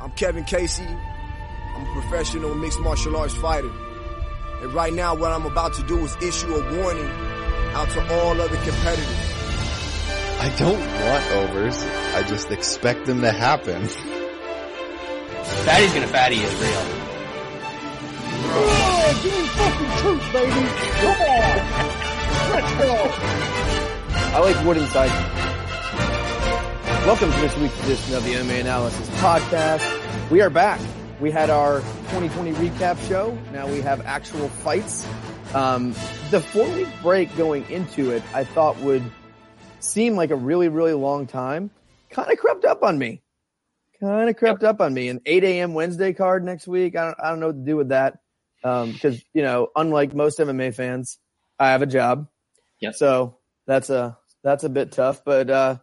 I'm Kevin Casey. I'm a professional mixed martial arts fighter. And right now, what I'm about to do is issue a warning out to all other competitors. I don't want overs. I just expect them to happen. Fatty's gonna fatty is real. Oh, give me fucking truth, baby. Come on. Let's go. I like wooden side. Welcome to this week's edition of the MMA Analysis Podcast. We are back. We had our 2020 recap show. Now we have actual fights. Um, the four week break going into it, I thought would seem like a really, really long time. Kind of crept up on me. Kind of crept up on me. An 8 a.m. Wednesday card next week. I don't, I don't know what to do with that. Um, cause, you know, unlike most MMA fans, I have a job. Yep. So that's a, that's a bit tough, but, uh,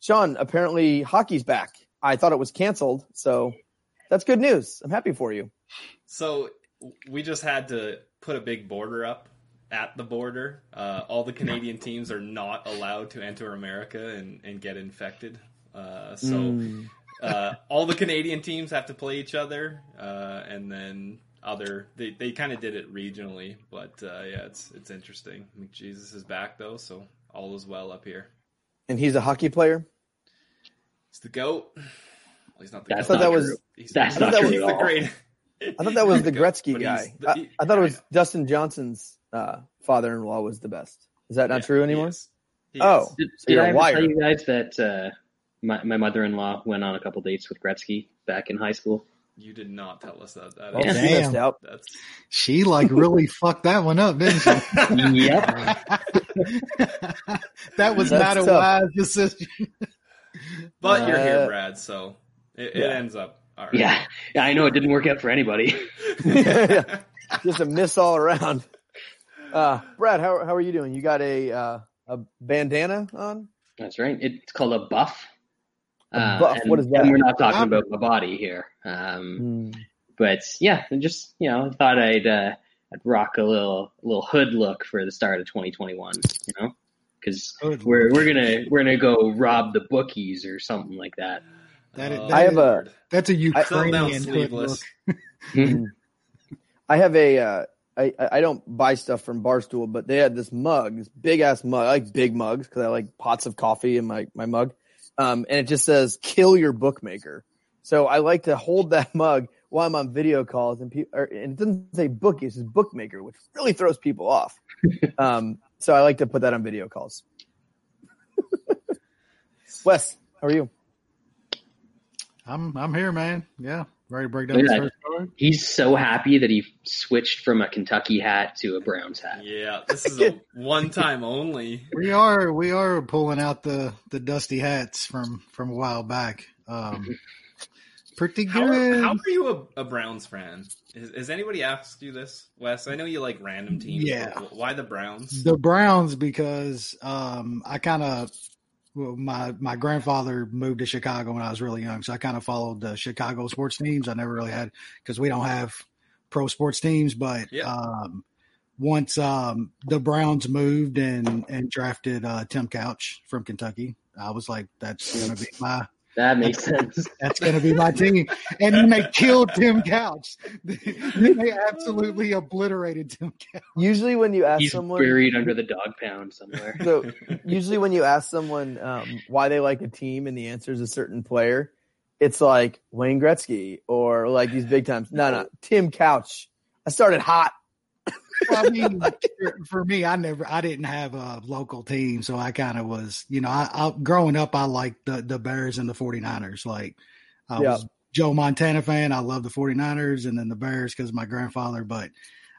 Sean, apparently hockey's back. I thought it was canceled, so that's good news. I'm happy for you. So we just had to put a big border up at the border. Uh, all the Canadian teams are not allowed to enter America and, and get infected. Uh, so Mm. uh, all the Canadian teams have to play each other, uh, and then other they, they kind of did it regionally, but uh, yeah, it's it's interesting. Jesus is back though, so all is well up here. And he's a hockey player. He's the goat. Well, he's not the That's goat. not that He's- was- he's, that's he's not the- true he's at the all. great. I thought that was the Gretzky but guy. the- I, I thought it was Dustin Johnson's uh, father-in-law was the best. Is that not Yeah, true he anymore? is. He Oh. is. Did, So did you're I a ever tell you guys that uh, my my mother in law went on a couple dates with Gretzky back in high school? You did not tell us that. That Oh, is- she damn. out. that's She like really fucked that one up, didn't she? yep. that was That's not a tough. wise decision. But you're Uh, here, Brad, so it, it ends up all right. Yeah. Yeah. I know it didn't work out for anybody. Just a miss all around. Uh, Brad, how how are you doing? You got a uh, a bandana on? That's right. It's called a buff. Uh, buff? and, What is that? We're not talking about my body here. Um, Hmm. but yeah, I just you know, thought I'd uh, I'd rock a little little hood look for the start of 2021. You know, because we're we're gonna we're gonna go rob the bookies or something like that. That is- Oh, that I have a- That's a Still down Ukrainian hood sleeveless. look. Mm. I have a uh, I I I don't buy stuff from Barstool, but they had this mug, this big ass mug. I like big mugs because I like pots of coffee in my my mug. Um, and it just says "Kill your bookmaker." So I like to hold that mug while I'm on video calls, and people, and it doesn't say bookie, it says bookmaker, which really throws people off. um, so I like to put that on video calls. Wes, how are you? I'm I'm here, man. Yeah, ready to break down Look this first card. He's so happy that he switched from a Kentucky hat to a Browns hat. Yeah, this is a one time only. We are we are pulling out the the dusty hats from from a while back. Um, pretty How good. are, how are you a, a Browns fan? Is, has anybody asked you this, Wes? I know you like random teams. Yeah. Why the Browns? the Browns because um, I kind of well, my my grandfather moved to Chicago when I was really young, so I kind of followed the Chicago sports teams. I never really had because we don't have pro sports teams, but Yeah. um, once um, the Browns moved and and drafted uh, Tim Couch from Kentucky, I was like, that's gonna be my That makes sense. that's going to be my team. And then they killed Tim Couch. then they absolutely obliterated Tim Couch. Usually, when you ask He's someone, buried under the dog pound somewhere. so usually when you ask someone um, why they like a team and the answer is a certain player, it's like Wayne Gretzky or like these big times. No, no, Tim Couch. I started hot. Well, I mean, for, for me, I never, I didn't have a local team, so I kind of was, you know, I, I growing up, I liked the the Bears and the 49ers. Like, I Yeah. was Joe Montana fan. I love the 49ers and then the Bears because my grandfather. But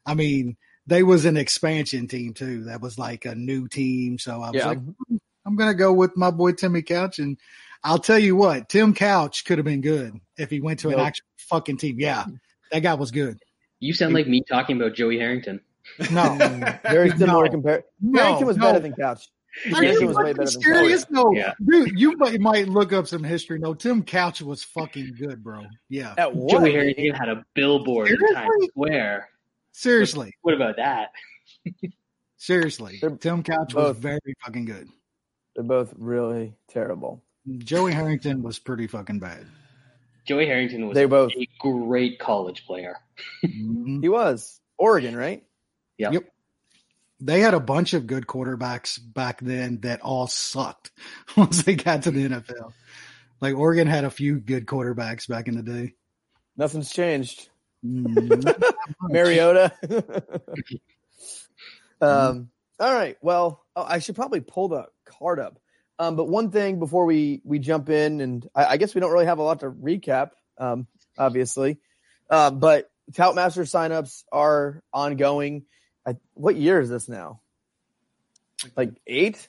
I mean, they was an expansion team too. That was like a new team. So I was Yeah. like, hmm, I'm gonna go with my boy Timmy Couch, and I'll tell you what, Tim Couch could have been good if he went to an actual fucking team. Yeah, that guy was good. You sound like me talking about Joey Harrington. No, Very similar No. compare. no, Harrington was no. better than Couch. Are Harrington you was way fucking better than serious? No, Yeah. dude, you might, might look up some history. No, Tim Couch was fucking good, bro. Yeah, At what? Joey Harrington had a billboard in Seriously? Times Square. seriously, What about that? seriously, They're Tim Couch was very fucking good. They're both really terrible. Joey Harrington was pretty fucking bad. Joey Harrington was They both. a great college player. Mhm. He was Oregon, right? Yep. Yep. They had a bunch of good quarterbacks back then that all sucked once they got to the NFL. Like Oregon had a few good quarterbacks back in the day. Nothing's changed. Mm, Mariota. um, all right. Well, oh, I should probably pull the card up. Um, but one thing before we we jump in, and I, I guess we don't really have a lot to recap, um, obviously. Uh, but Toutmaster signups are ongoing. I, what year is this now? Like eight,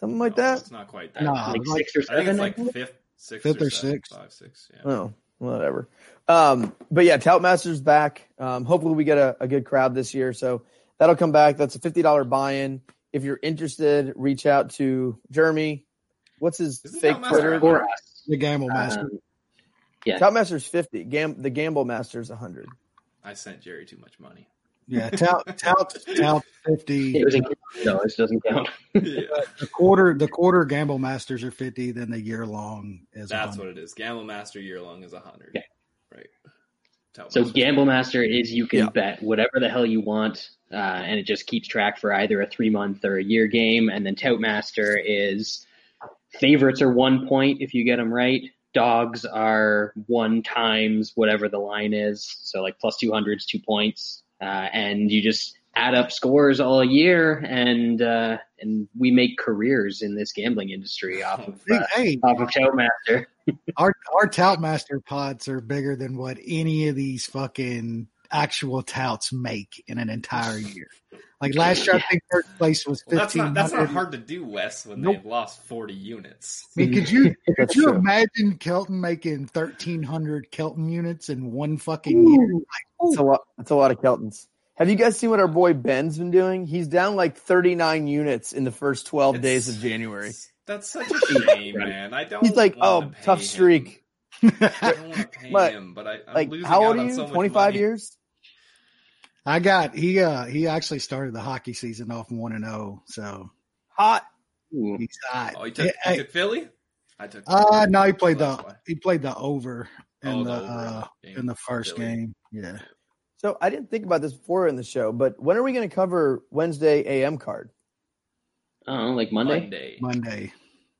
something like No, that. It's not quite that. Nah, like like- six or I think it's like fifth, sixth, Fifth or, or sixth. five, six. Yeah. Oh, whatever. Um, but yeah, Toutmaster's back. Um, hopefully we get a, a good crowd this year. So that'll come back. That's a $50 buy-in. If you're interested, reach out to Jeremy. What's his Isn't fake Twitter? a- For us. the Gamble Master. Um, yeah. Toutmaster's 50. Gam- the Gamble Master's 100. I sent Jerry too much money. Yeah, tout tout tout fifty. It was in dollars, doesn't count. yeah, the quarter the quarter Gamble Masters are fifty. Then the year long is that's 100. what it is. Gamble Master year long is a hundred. Yeah. Right. Tout So Master's Gamble Master is you can Yeah. bet whatever the hell you want, uh, and it just keeps track for either a three month or a year game. And then Tout Master is favorites are one point if you get them right. Dogs are one times whatever the line is. So like plus two hundreds, two points, uh, and you just add up scores all year, and uh, and we make careers in this gambling industry off of uh, Hey, off of Tout Master. our our tout master pots are bigger than what any of these fucking actual touts make in an entire year. Like last year, I think first place was Well, that's fifteen not that's not hard to do, Wes, when Nope. they've lost forty units. I mean, could you could you true. imagine Kelton making thirteen hundred Kelton units in one fucking year? That's a lot. That's a lot of Keltons. Have you guys seen what our boy Ben's been doing? He's down like 39 units in the first 12 It's- days of January. That's such a shame, man. I don't. He's like, oh, pay tough him. streak. I don't want to pay But, him, but I, I'm Like, losing how out old are you? so 25 money. years? I got he uh he actually started the hockey season off one and zero, so Hot. Ooh. he's hot. Oh, he took, Hey, he took Philly. I took. uh no, he played the why. he played the over in Oh, the, the over uh game in the first Philly. game. Yeah. So I didn't think about this before in the show, but when are we going to cover Wednesday AM card? I like Monday. Monday. Monday.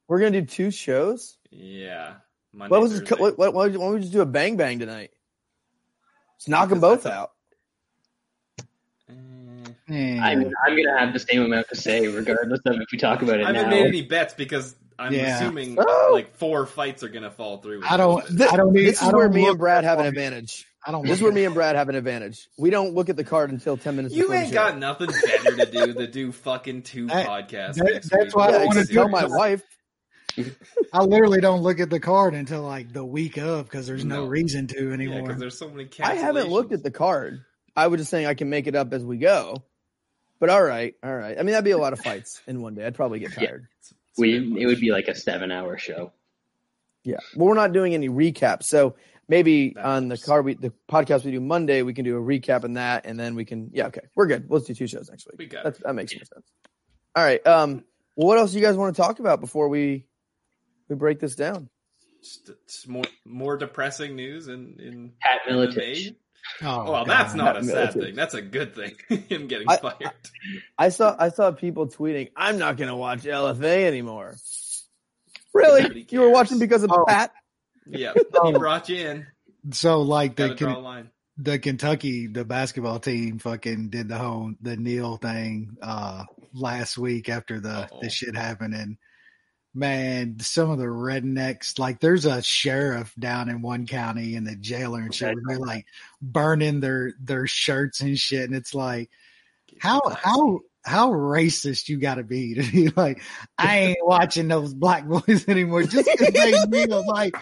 We're going to do two shows. Yeah. Monday. What was this, Thursday. what, what, why don't we just do a bang bang tonight? Let's knock them both that's out. I mean, I'm gonna have the same amount to say, regardless of if we talk about it I haven't now. made any bets because I'm Yeah. assuming Oh. like four fights are gonna fall through. I don't Th- I don't need This I is don't where me and Brad have an advantage. I don't This is look where that me and Brad have an advantage. We don't look at the card until 10 minutes You before ain't the show. got nothing better to do than do fucking two That- podcasts. that- next that's week. why I Yeah, don't wanna just tell my wife. I literally don't look at the card until like the week of because there's no, No. reason to anymore. because there's so many. I haven't looked at the card. I was just saying I can make it up as we go. But all right, all right. I mean, that'd be a lot of fights in one day. I'd probably get Yeah. tired. we it would be like a seven-hour show. Yeah. Well, we're not doing any recaps. So maybe That on the car we the podcast we do Monday, we can do a recap on that and then we can yeah, okay. We're good. Let's do two shows next week. We got That's, it. that makes more sense. All right. Um well, what else do you guys want to talk about before we we break this down? Just, just more more depressing news in in Pat MMA. Miletich. oh, well, that's not a sad Miletich. thing. That's a good thing. Him getting I- fired. I saw I saw people tweeting, I'm not gonna watch LFA anymore. Really? You were watching because of Oh. Pat? yeah, Oh. he brought you in. So like the draw a Ken- line. the Kentucky the basketball team fucking did the whole the Neil thing uh last week after the Uh-oh. the shit happened and man some of the rednecks like there's a sheriff down in one county in the jailer and shit they're like burning their their shirts and shit and it's like how how how racist you got to be to be like I ain't watching those black boys anymore just because they kneel like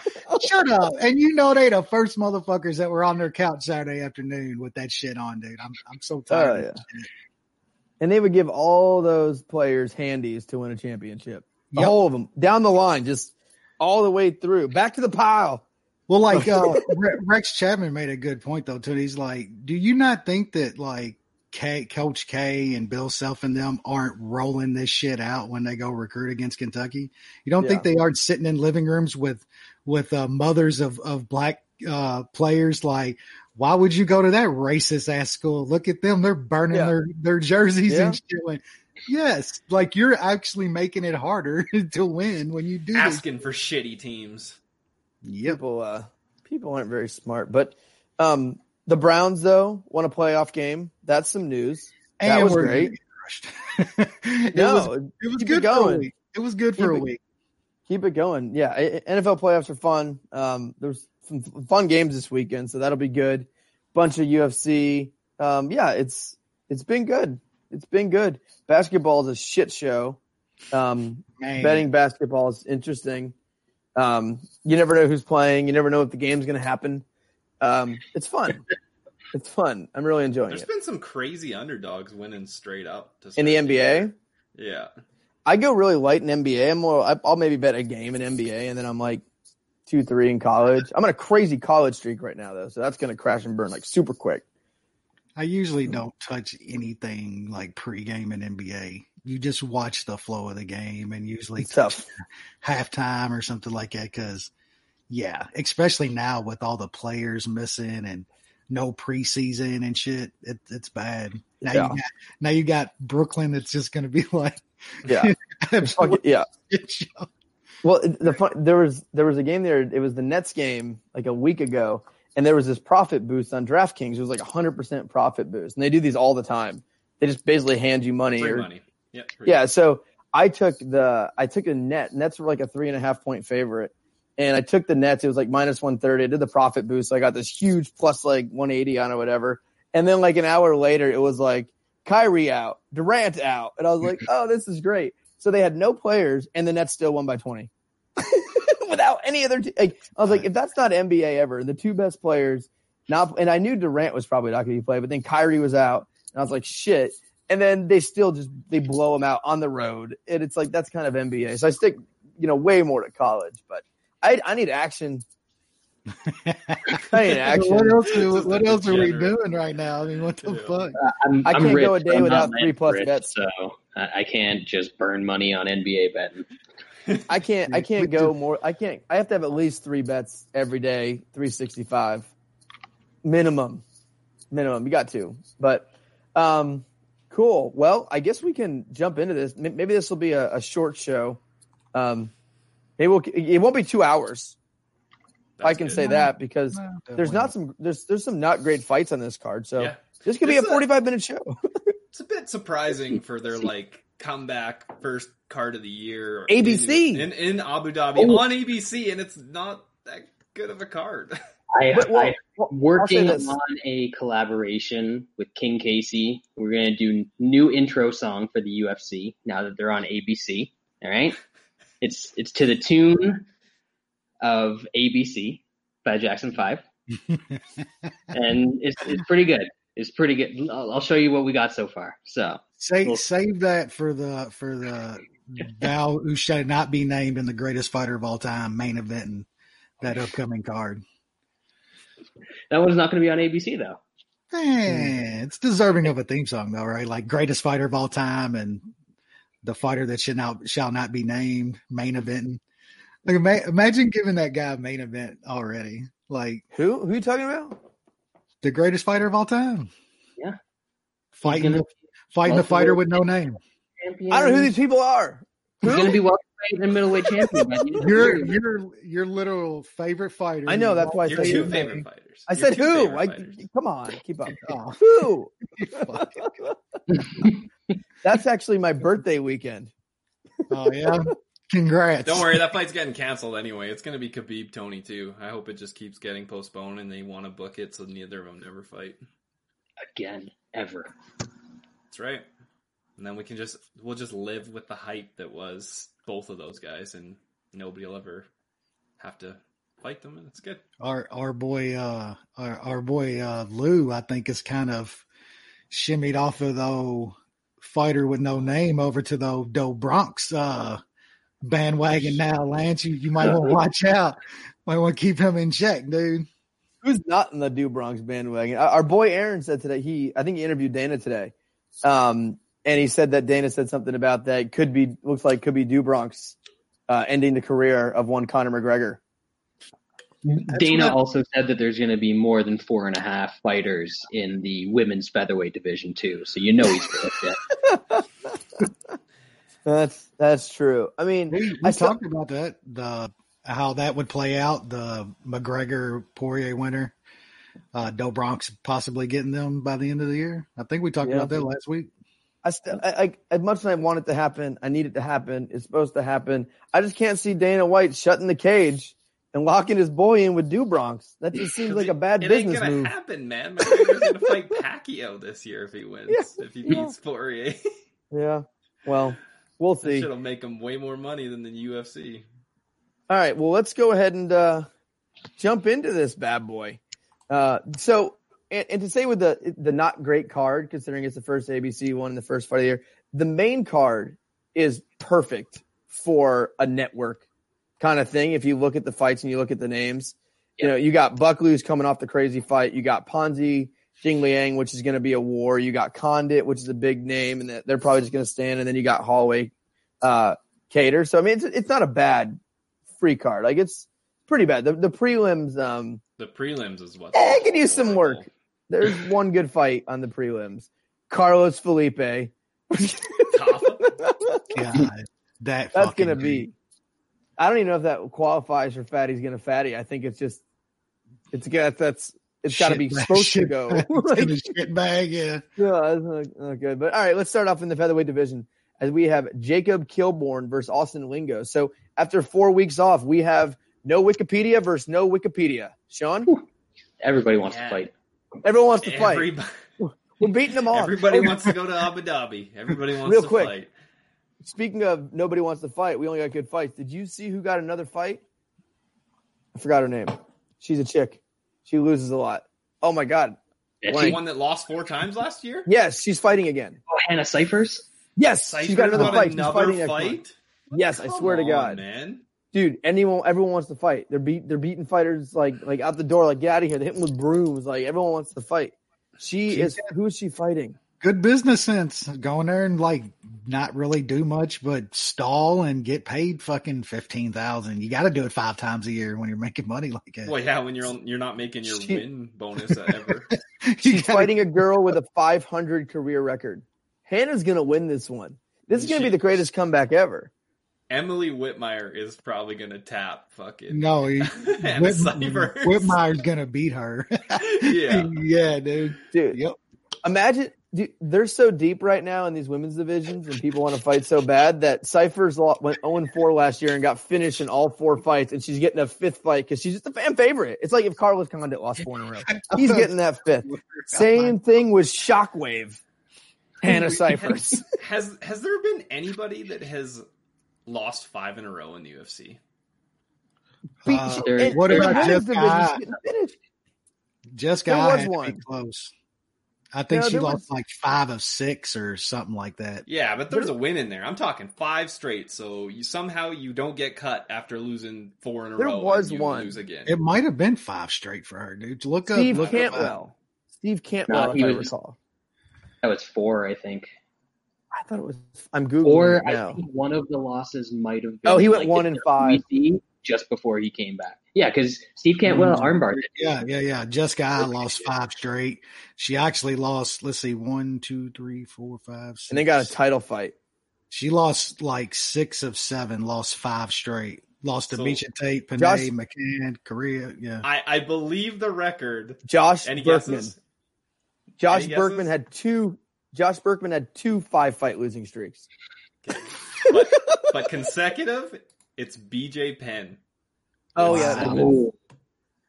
shut up. And you know they the first motherfuckers that were on their couch Saturday afternoon with that shit on dude. I'm I'm so oh, tired Oh, yeah. And they would give all those players handies to win a championship. The Yep. whole of them down the line, just all the way through, back to the pile. well like uh Rex Chapman made a good point though too he's like do you not think that like K, Coach K and Bill Self and them aren't rolling this shit out when they go recruit against Kentucky. You don't think they aren't sitting in living rooms with with uh, mothers of of black uh, players like, why would you go to that racist ass school? Look at them. They're burning Yeah. their, their jerseys Yeah. and shit. Like, yes. Like you're actually making it harder to win when you do this. Asking for shitty teams. Yep. people uh people aren't very smart. But um the Browns though won a playoff game. That's some news. That was great. it No, was, it was good it for a going. week. It was good for Keep a it- week. Keep it going. Yeah, I- I- NFL playoffs are fun. Um, there's some fun games this weekend, so that'll be good. Bunch of UFC. Um, yeah, it's it's been good. It's been good. Basketball is a shit show. Um, betting basketball is interesting. Um, you never know who's playing. You never know if the game's going to happen. Um, it's fun. it's fun. I'm really enjoying There's it. There's been some crazy underdogs winning straight up to In the NBA. Yeah. I go really light in NBA. I'm more. I'll maybe bet a game in NBA, and then I'm like two, three in college. I'm on a crazy college streak right now, though, so that's going to crash and burn like super quick. I usually don't touch anything like pregame in NBA. You just watch the flow of the game and usually It's tough. halftime or something like that. Cause yeah, especially now with all the players missing and no preseason and shit, it, it's bad. Now Yeah. you got, now you got Brooklyn. That's just going to be like, Yeah, yeah. Well, the fun, there was there was a game there. It was the Nets game like a week ago, and there was this profit boost on DraftKings. It was like a hundred percent profit boost, and they do these all the time. They just basically hand you money. Free or, money. Yeah. free Yeah, so I took the I took a net. Nets were like a three and a half point favorite, and I took the Nets. It was like minus one thirty. I did the profit boost. So I got this huge plus like one eighty on it, whatever. And then like an hour later, it was like Kyrie out, Durant out, and I was like, oh, this is great. So they had no players, and the Nets still won by twenty without any other. T- like, I was like, if that's not NBA ever, the two best players not, and I knew Durant was probably not going to be played, but then Kyrie was out, and I was like, shit. And then they still just they blow them out on the road, and it's like that's kind of NBA. So I stick, you know, way more to college, but I I need action. I need action. what else, are, Just what else are we doing right now? I mean, what the Yeah. fuck? I'm, I I'm can't rich, go a day I'm without three plus rich, bets. So I, I can't just burn money on NBA betting. I can't I can't go more. I can't. I have to have at least three bets every day, three sixty five, minimum, minimum. You got to, but um, cool. Well, I guess we can jump into this. Maybe this will be a, a short show. Um, maybe we'll, it won't be two hours. I can good. say that because No, there's not some there's there's some not great fights on this card. So Yeah. this could be This a is a- 45 minute show. It's a bit surprising for their like comeback first card of the year. ABC. in, in, in Abu Dhabi Oh. on ABC, and it's not that good of a card. I, But, well, I working I'll say this. on a collaboration with King Casey. We're gonna do new intro song for the UFC now that they're on ABC. All right, it's it's to the tune of ABC by Jackson Five, and it's it's pretty good. It's pretty good. I'll, I'll show you what we got so far. So Save Well- save that for the for the thou who shall not be named in the greatest fighter of all time main event and that upcoming card. that one's not going to be on ABC though. Eh, it's deserving of a theme song though, right? Like greatest fighter of all time and the fighter that should not shall not be named main event. Like ima- imagine giving that guy a main event already. Like Who who are you talking about? the greatest fighter of all time. Yeah. Fighting gonna- fighting the fighter with no name. Champion. I don't know who these people are. He's going to be welterweight and middleweight champion. by the end of the Your your your literal favorite fighter. I know, that's why I Your said two who. favorite fighters. I Your said who? I, come on, keep up. Oh, Who? That's actually my birthday weekend. oh yeah. Congrats. Don't worry, that fight's getting canceled anyway. It's going to be Khabib Tony too. I hope it just keeps getting postponed and they want to book it so neither of them never fight. again ever. That's right. And then we can just we'll just live with the hype that was both of those guys, and nobody will ever have to fight them, and it's good. our our boy uh our, our boy uh Lou I think is kind of shimmied off of the old fighter with no name over to the the Bronx uh bandwagon now Lance you, you might want to watch out might want to keep him in check dude Who's not in the Do Bronx bandwagon? Our our boy Aaron said today. He I think he interviewed Dana today, um, and he said that Dana said something about that could be looks like could be Do Bronx uh, ending the career of one Conor McGregor. Dana what- also said that there's going to be more than four and a half fighters in the women's featherweight division too. So you know he's good. That's that's true. I mean, We, we I talked about that, the how that would play out, the McGregor Poirier winner, uh, Do Bronx possibly getting them by the end of the year. I think we talked Yeah. about that last week. I still, I, I, as much as I want it to happen, I need it to happen. It's supposed to happen. I just can't see Dana White shutting the cage and locking his boy in with Do Bronx. That just seems like a bad business. it business ain't gonna move. happen, man. McGregor's gonna fight Pacquiao this year if he wins. Yeah, if he yeah. beats Poirier, Yeah. Well, we'll see. It'll make him way more money than the UFC. All right. Well, let's go ahead and uh, jump into this bad boy. Uh, so, and, and to say with the the not great card, considering it's the first ABC one and the first fight of the year, the main card is perfect for a network kind of thing. If you look at the fights and you look at the names, you know, you got Buckley's coming off the crazy fight. You got Ponzi, Jing Liang, which is going to be a war. You got Condit, which is a big name, and they're probably just going to stand. And then you got Holloway, uh, Kattar. So I mean, it's it's not a bad free card. Like it's pretty bad. The the prelims, um, The prelims is what. Eh, it could use some work. there's one good fight on the prelims. Carlos Felipe. God, that That's gonna dude. be. I don't even know if that qualifies for fatty's gonna fatty. I think it's just it's got that's it's got to be bag- supposed to go. bag. It's Like, shit bag, yeah. no, that's not, not good. But all right, let's start off in the featherweight division as we have Jacob Kilburn versus Austin Lingo. So after four weeks off, we have no Wikipedia versus no Wikipedia. Sean, Everybody wants Yeah. to fight. everyone wants to fight. Everybody, We're beating them all. everybody wants to go to Abu Dhabi. Everybody wants Real to quick. fight. Speaking of nobody wants to fight, we only got good fights. Did you see who got another fight? I forgot her name. She's a chick. She loses a lot. Oh my god. Yeah, Blank. The one that lost four times last year. Yes, she's fighting again. Oh, Hannah Cifers. Yes, she's got another got fight. She's another fighting fight. Yes, I Come swear to God, man. Dude. Anyone, everyone wants to fight. They're beat. They're beating fighters like like out the door. Like get out of here. They hit them with brooms. Like everyone wants to fight. She She is. Who is she fighting? Good business sense. Going there and like not really do much but stall and get paid fucking fifteen thousand. You got to do it five times a year when you're making money like that. Well, yeah, when you're on, you're not making your She- win bonus ever. You She's gotta- fighting a girl with a 500 career record. Hannah's gonna win this one. This is gonna be the greatest comeback ever. Emily Whitmire is probably gonna tap fucking. No, he, And Whit, Whitmire's gonna beat her. Yeah. yeah, dude. Dude, Yep. imagine dude, they're so deep right now in these women's divisions and people want to fight so bad that Cifers went 0 4 last year and got finished in all four fights and she's getting a fifth fight because she's just a fan favorite. It's like if Carlos Condit lost four in a row. He's getting that fifth. Same thing with Shockwave. Hannah Cifers. Has has there been anybody that has lost five in a row in the UFC? Uh, There- what in the about women's Jeff division, Guy? she's getting finished. Jessica There I was had to be one. close. I think No, she lost was- like five of six or something like that. Yeah, but there's a win in there. I'm talking five straight. So you somehow you don't get cut after losing four in a There row. was and you one. Lose again. It might have been five straight for her, dude. Look up Steve look up, Steve Cantwell, No, if he I was- recall. That was four, I think. I thought it was. I'm googling Or it I now. think one of the losses might have been. Oh, he went like, one the and five. Just before he came back. Yeah, because Steve Cantwell Mm. armbarred. Yeah, yeah, yeah. Jessica Eye lost five straight. She actually lost, let's see, one, two, three, four, five, six. and they got a title fight. She lost like six of seven, lost five straight. Lost to So- Miesha Tate, Peña, Josh- McMann, Correia. Yeah. I, I believe the record. Josh Any Burkman. guesses? Josh Any Burkman guesses? had two. Josh Burkman had two five fight losing streaks. But, but consecutive, it's BJ Penn. Oh yeah.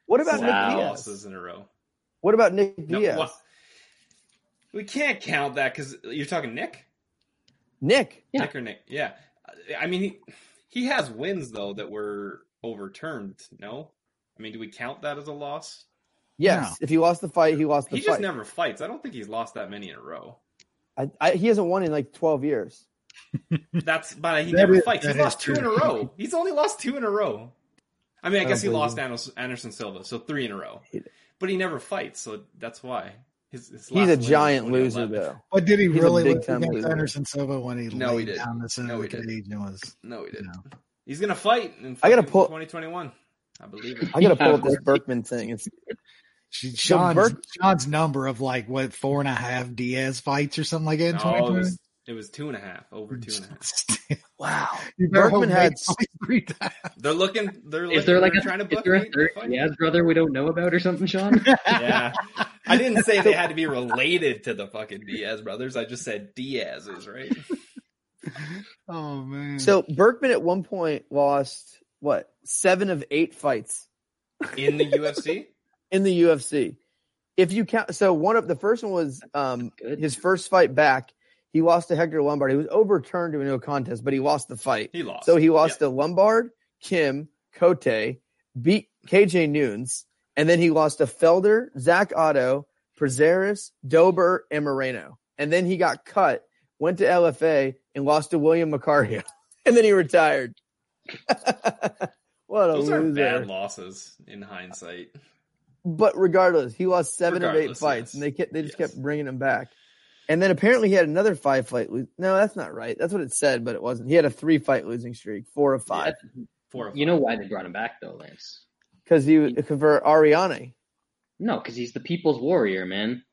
What about Wow. Nick Seven Diaz? losses in a row. What about Nick No, Diaz? We can't count that because you're talking Nick. Nick. Yeah. Nick or Nick? Yeah. I mean, he, he has wins though that were overturned. No, I mean, do we count that as a loss? Yes. No. If he lost the fight, he lost the He fight. just never fights. I don't think he's lost that many in a row. I, I, he hasn't won in like twelve years. That's but he That never is- fights. He's that is lost two in a row. He's only lost two in a row. I mean, I I guess he lost Anderson, Anderson Silva, so three in a row. But he never fights, so that's why. His, his He's a giant loser 2011. though. But did he He's a really big lose against loser. Anderson Silva when he No, he laid did. down the center No, of he the did. cage was No, he didn't. No. He's gonna fight in I gotta pull- 2021. I believe it. I gotta pull up this. Burkman thing. It's Sean's, Burke- Sean's number of like what four and a half Diaz fights or something like that in No, it was it was two and a half, over two and a half. wow. You Burkman had three times. They're looking. They're Is there like they're a, trying to is book there a Nate third fight? Diaz brother we don't know about or something, Sean? Yeah, I didn't say they had to be related to the fucking Diaz brothers. I just said Diaz's, right? Oh man. So Burkman at one point lost what seven of eight fights In the UFC. In the UFC. If you count, so one of the first one was um, his first fight back. He lost to Hector Lombard. He was overturned to a no contest, but he lost the fight. He lost. So he lost Yeah. to Lombard, Kim, Cote, beat KJ Noons, and then he lost to Felder, Zak Ottow, Prazeres, Dober, and Morono. And then he got cut, went to LFA, and lost to William Macario. and then he retired. what a Those are loser. bad losses in hindsight. But regardless, he lost seven of eight fights, yes. and they kept, they just Yes. kept bringing him back. And then apparently he had another five fight. Lo- no, that's not right. That's what it said, but it wasn't. He had a three fight losing streak, four of five, Four. Of you know why they brought him back though, Lance? because he for Ariane. No, because he's the people's warrior, man.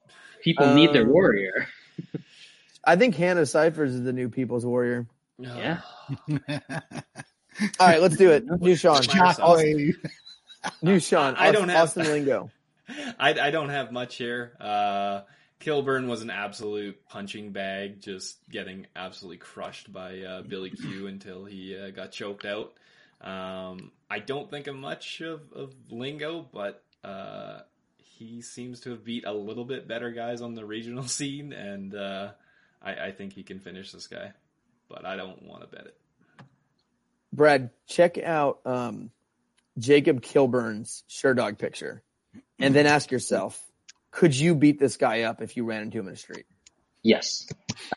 People need their Um, warrior. I think Hannah Cifers is the new People's Warrior. Yeah. All right, let's do it. New Sean. New Sean. I don't Aus- have- Austin Lingo. I, I don't have much here. Uh, Kilburn was an absolute punching bag, just getting absolutely crushed by uh, Billy Q until he uh, got choked out. Um, I don't think of much of, of Lingo, but uh, he seems to have beat a little bit better guys on the regional scene, and uh, I, I think he can finish this guy. But I don't want to bet it. Brad, check out um, Jacob Kilburn's Sherdog picture, and then ask yourself, could you beat this guy up if you ran into him in the street? Yes.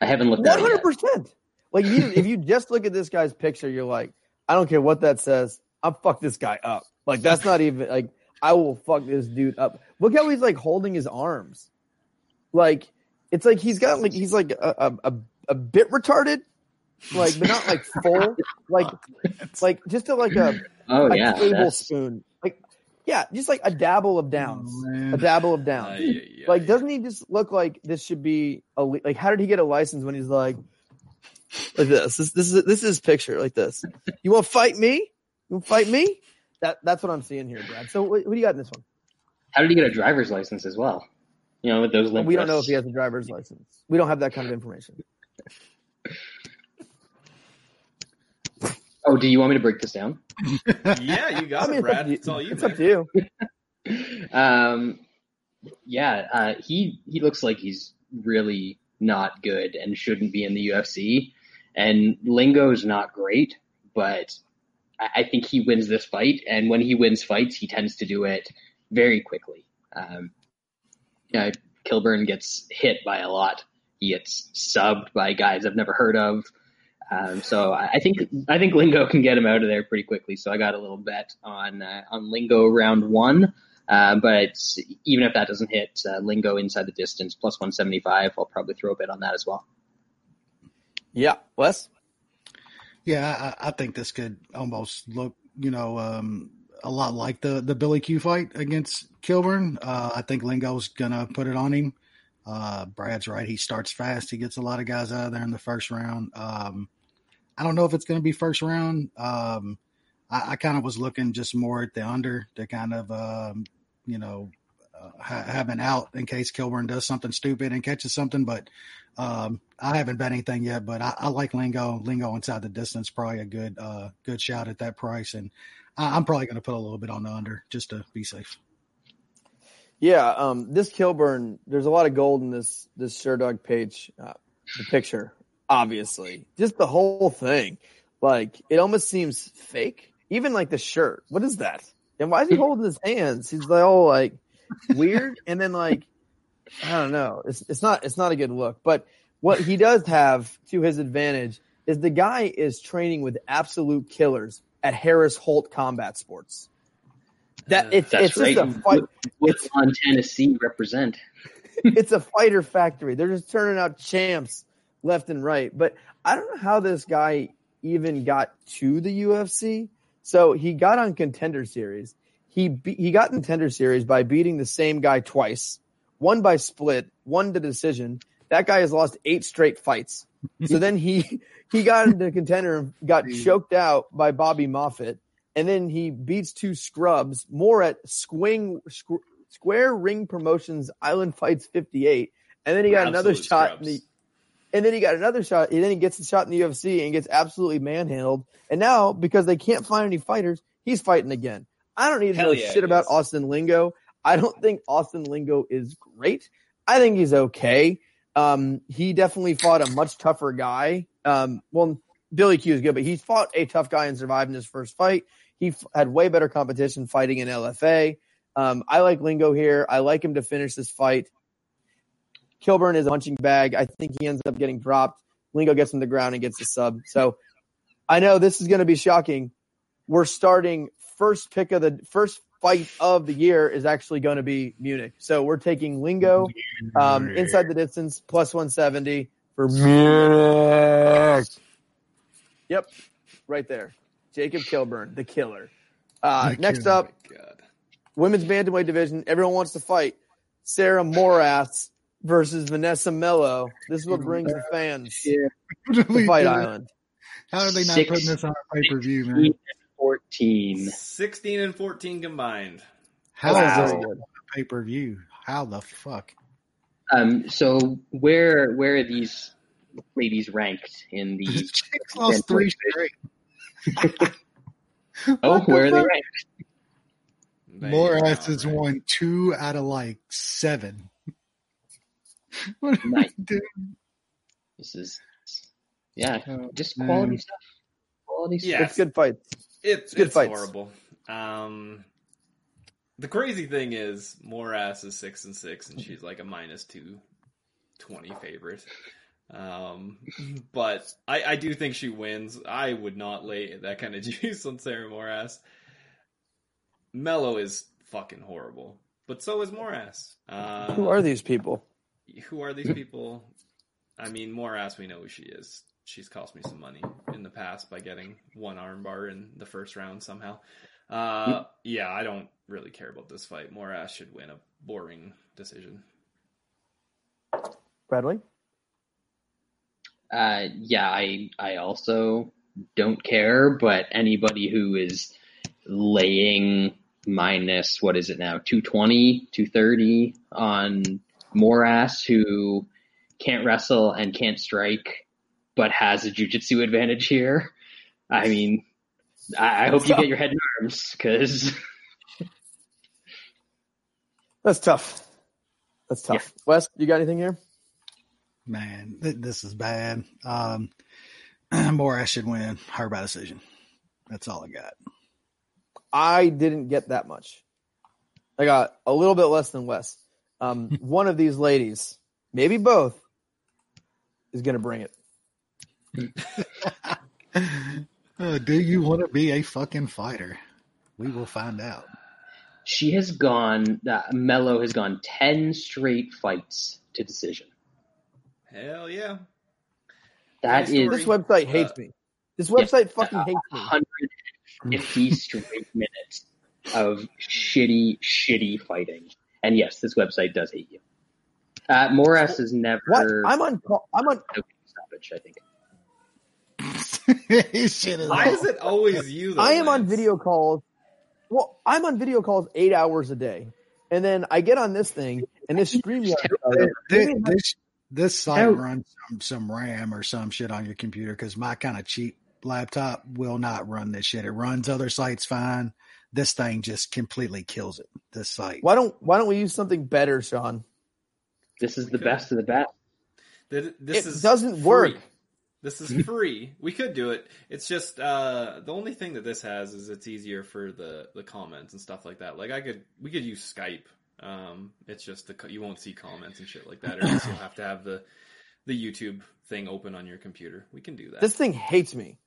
I haven't looked at it hundred yet. percent. Like you, if you just look at this guy's picture, you're like, I don't care what that says. I'll fuck this guy up. Like that's not even like I will fuck this dude up. Look how he's like holding his arms. Like it's like he's got like he's like a a, a, a bit retarded, like but not like full. Like like just a, like a, Oh a yeah. tablespoon. Like yeah, just like a dabble of downs. Oh, a dabble of downs. Ay, ay, Like, ay. doesn't he just look like this should be a le- like? How did he get a license when he's like, like this? This, this is this is his picture like this. You want to fight me? You want to fight me? That that's what I'm seeing here, Brad. So what, who do you got in this one? How did he get a driver's license as well? You know, with those limp we don't know if he has a driver's license. We don't have that kind of information. Oh, do you want me to break this down? yeah, you got I mean, it, Brad. it's It's all you. It's up to you. um, yeah, uh, he he looks like he's really not good and shouldn't be in the UFC. And Lingo's not great, but I, I think he wins this fight. And when he wins fights, he tends to do it very quickly. Um, yeah, Kilburn gets hit by a lot. He gets subbed by guys I've never heard of. Um, so I I think I think Lingo can get him out of there pretty quickly. So I got a little bet on uh, on Lingo round one. Uh, but even if that doesn't hit, uh, Lingo inside the distance plus 175, I'll probably throw a bit on that as well. Yeah, Wes. Yeah, I, I think this could almost look, you know, um, a lot like the the Billy Q fight against Kilburn. Uh, I think Lingo's gonna put it on him. Uh, Brad's right; he starts fast. He gets a lot of guys out of there in the first round. Um, I don't know if it's gonna be first round. Um, I, I kind of was looking just more at the under to kind of, um, you know, uh, ha- have an out in case Kilburn does something stupid and catches something, but. Um, I haven't bet anything yet, but I, I like Lingo. Lingo inside the distance, probably a good, uh, good shot at that price, and I, I'm probably going to put a little bit on the under just to be safe. Yeah, um, this Kilburn, there's a lot of gold in this this Sherdog page, uh, the picture, obviously. Just the whole thing. Like, it almost seems fake. Even like the shirt. What is that? And why is he holding his hands? He's like, all like weird. And then like, I don't know. It's it's not it's not a good look. But what he does have to his advantage is the guy is training with absolute killers at Harris Holt Combat Sports. That it's That's it's right. just a fight Woodlawn, Tennessee represent. it's a fighter factory. They're just turning out champs left and right. But I don't know how this guy even got to the UFC So he got on contender series. He be, he got in contender series by beating the same guy twice, one by split, one to decision. That guy has lost eight straight fights. So then he he got into contender and got choked out by Bobby Moffett, and then he beats two scrubs more at Squing Squ- Square Ring Promotions Island Fights 58, and then he got another shot. In the, and then he got another shot. And then he gets a shot in the UFC and gets absolutely manhandled. And now because they can't find any fighters, he's fighting again. I don't need to Hell know yeah, shit about. Austin Lingo. I don't think Austin Lingo is great. I think he's okay. Um, he definitely fought a much tougher guy. Um, well, Billy Q is good, but he fought a tough guy and survived in his first fight. He f- had way better competition fighting in LFA. Um, I like Lingo here. I like him to finish this fight. Kilburn is a punching bag. I think he ends up getting dropped. Lingo gets on the ground and gets the sub. So I know this is going to be shocking. We're starting first pick of the first fight of the year is actually going to be Munich. So we're taking Lingo um, inside the distance plus 170 for Munich. Yep, right there. Jacob Kilburn, the killer. Uh, next up, God. women's bantamweight division. Everyone wants to fight Sarah Moras versus Vanessa Melo. This is what brings the fans to Fight Island. How are they not Six- putting this on pay per view, man? 14. 16 and 14 combined. How is Wow. this pay per view? How the fuck? Um, so where where are these ladies ranked in the? Chicks lost three straight. Oh, What the where are they fuck? ranked? They Moras are has right. won two out of like seven. What Nice. dude? This is yeah, Oh, just man. quality stuff. Quality stuff. It's good fights. It's Good it's fights. horrible. Um, the crazy thing is, Moras is six and six, and she's like a minus two twenty favorite. Um, but I, I do think she wins. I would not lay that kind of juice on Sarah Moras. Melo is fucking horrible, but so is Moras. Uh, Who are these people? who are these people? I mean, Moras, we know who she is. She's cost me some money in the past by getting one armbar in the first round somehow. Uh, yeah, I don't really care about this fight. Moras should win a boring decision. Bradley? Uh, yeah, I I also don't care, but anybody who is laying minus what is it now 220 230 on Moras who can't wrestle and can't strike but has a jujitsu advantage here. I mean, I, I hope you get your head in arms because That's tough. That's tough. Wes, you got anything here? Man, th- this is bad. Um, Moras should win her by decision. That's all I got. I didn't get that much. I got a little bit less than Wes. Um, one of these ladies, maybe both, is going to bring it. Uh, do you want to be a fucking fighter? We will find out. she has gone. Uh, Melo has gone ten straight fights to decision. Hell yeah. That Funny is story. This website Uh, hates me. This website fucking hates me. 150 straight minutes of shitty, shitty fighting. And yes, this website does hate you. Uh, Moras is never What? I'm on. I'm on. no stoppage. I think. Shit is Why is it always you? Though, I am on video calls. Well, I'm on video calls eight hours a day, and then I get on this thing, and this stream. this, this, this site How- runs some, some RAM or some shit on your computer because my kind of cheap laptop will not run this shit. It runs other sites fine. This thing just completely kills it. This site. Why don't Why don't we use something better, Sean? This is the Okay. best of the best. Th- This It is doesn't free. work. This is free. we could do it. It's just uh, the only thing that this has is it's easier for the the comments and stuff like that. Like I could we could use Skype. Um, it's just the you won't see comments and shit like that, or else you'll have to have the the YouTube thing open on your computer. We can do that, This thing hates me.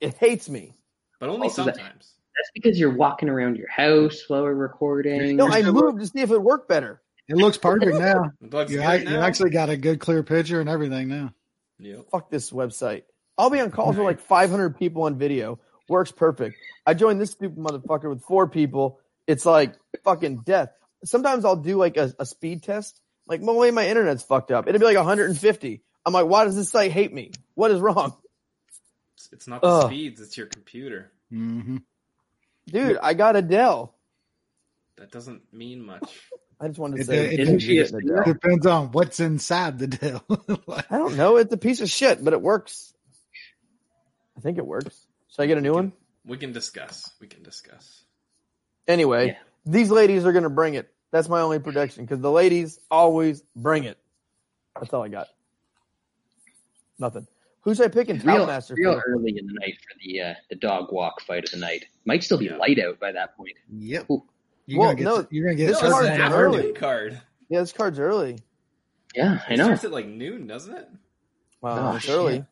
It hates me. but only Also that- sometimes. That's because you're walking around your house while we're recording. No, I still- moved to see if it worked better. It looks perfect now. Looks You, good ac- you actually got a good clear picture and everything now. Yep. Fuck this website. I'll be on calls with like 500 people on video. Works perfect. I joined this stupid motherfucker with four people. It's like fucking death. Sometimes I'll do like a, a speed test. Like, my way my internet's fucked up. It'll be like 150. I'm like, why does this site hate me? What is wrong? It's, it's not the Ugh. speeds; it's your computer. hmm Dude, I got a Dell. That doesn't mean much. I just wanted to It- say, it- Isn't she a getting a Dell. Depends on what's inside the Dell. Like, I don't know. It's a piece of shit, but it works. I think it works. Should I get a new one? We can discuss. We can discuss. Anyway, Yeah. these ladies are going to bring it. That's my only prediction because the ladies always bring it. That's all I got. Nothing. Who should I pick in Real, Toutmaster? real for? early in the night for the uh, the dog walk fight of the night. Might still be Yeah. light out by that point. yep. Ooh. You're Well, gonna get no, you're gonna get this This card's early. card. Yeah, this card's early. Yeah, I It know. starts at like noon, doesn't it? Wow, Oh, it's shit. early.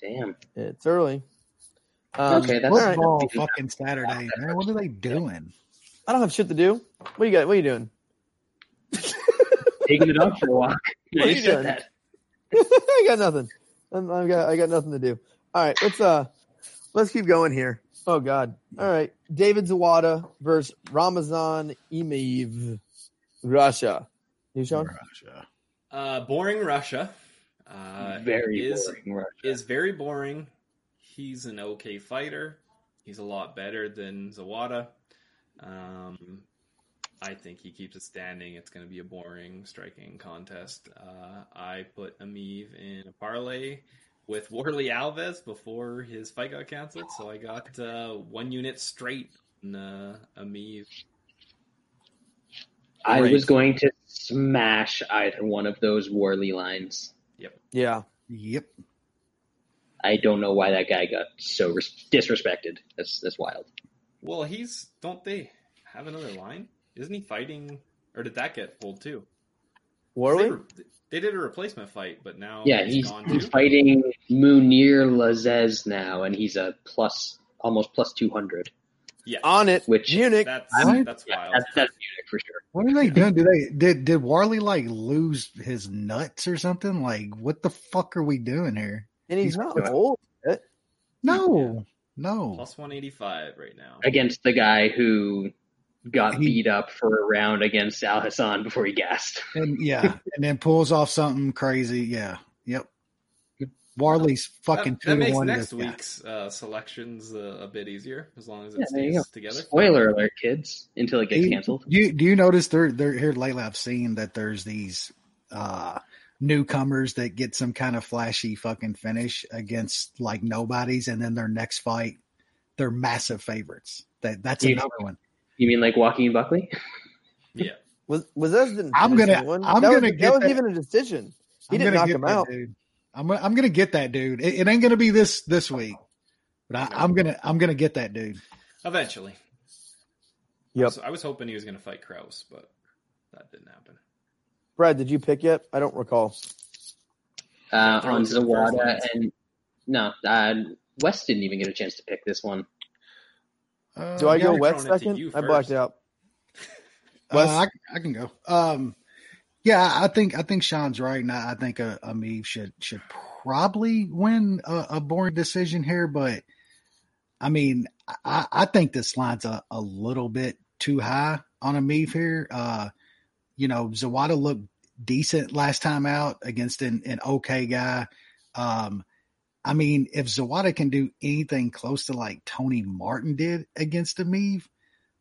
Damn. It's early. Um, Okay, that's- all right. Football fucking Saturday, man. What are they doing? I don't have shit to do. What you got? What are you doing? Taking the dog for a walk. What are you you said doing? that. I got nothing. I'm- I got I got nothing to do. All right, let's uh let's keep going here. Oh God. All right, David Zawada versus Ramazan Emeev, Russia. You Sean? Russia. Uh, boring Russia. Uh, Very is boring. Russia. is very boring. He's an okay fighter. He's a lot better than Zawada. Um, I think he keeps it standing. It's going to be a boring striking contest. Uh, I put Emeev in a parlay with Warlley Alves before his fight got canceled, so I got uh, one unit straight on uh, Emeev. I Great. was going to smash either one of those Warley lines. Yep. Yeah. Yep. I don't know why that guy got so res- disrespected. That's that's wild. Well, he's don't they have another line? Isn't he fighting, or did that get pulled too? Warlley? They, re- they did a replacement fight, but now Yeah, he's he's gone he's fighting Mounir Lazzez now, and he's a plus almost plus two hundred. Yeah, On it. Which- Munich. that's What? that's Yeah, wild. that's that's Munich for sure. What are they doing? Do they did did Warlley like lose his nuts or something? Like what the fuck are we doing here? and he's he's- not old. No, no. Plus one eighty five right now. Against the guy who got He- beat up for a round against Alhassan before he gassed. And yeah, and then pulls off something crazy. Yeah. Yep. Warlley's fucking that, two that to makes one. to next this week's uh, selections uh, a bit easier as long as it Yeah, there stays together. Spoiler alert, kids! Until it gets Do you- canceled. Do you, do you notice there there here lately? I've seen that there's these uh newcomers that get some kind of flashy fucking finish against like nobodies, and then their next fight, they're massive favorites. That that's You- another one. You mean like Joaquin Buckley? Yeah, Was was that didn't I'm gonna- anyone. I'm that gonna was, get that was that- even a decision. He I'm didn't knock him out. dude. I'm gonna- I'm gonna get that dude. It, it ain't gonna be this this week, but I, I'm gonna I'm gonna get that dude. eventually. Yep. So I was hoping he was going to fight Kraus, but that didn't happen. Brad, did you pick yet? I don't recall. Uh, on it to the first Zawada and no, uh, West didn't even get a chance to pick this one. Uh, Do I yeah, go I'm wet throwing it to second? I blacked first. out. Uh, I, I can go. Um, yeah, I think I think Sean's right, and I, I think uh, Emeev should should probably win a, a boring decision here. But I mean, I, I think this line's a, a little bit too high on Emeev here. Uh, you know, Zawada looked decent last time out against an, an okay guy. Um, I mean, if Zawada can do anything close to like Tony Martin did against Emeev,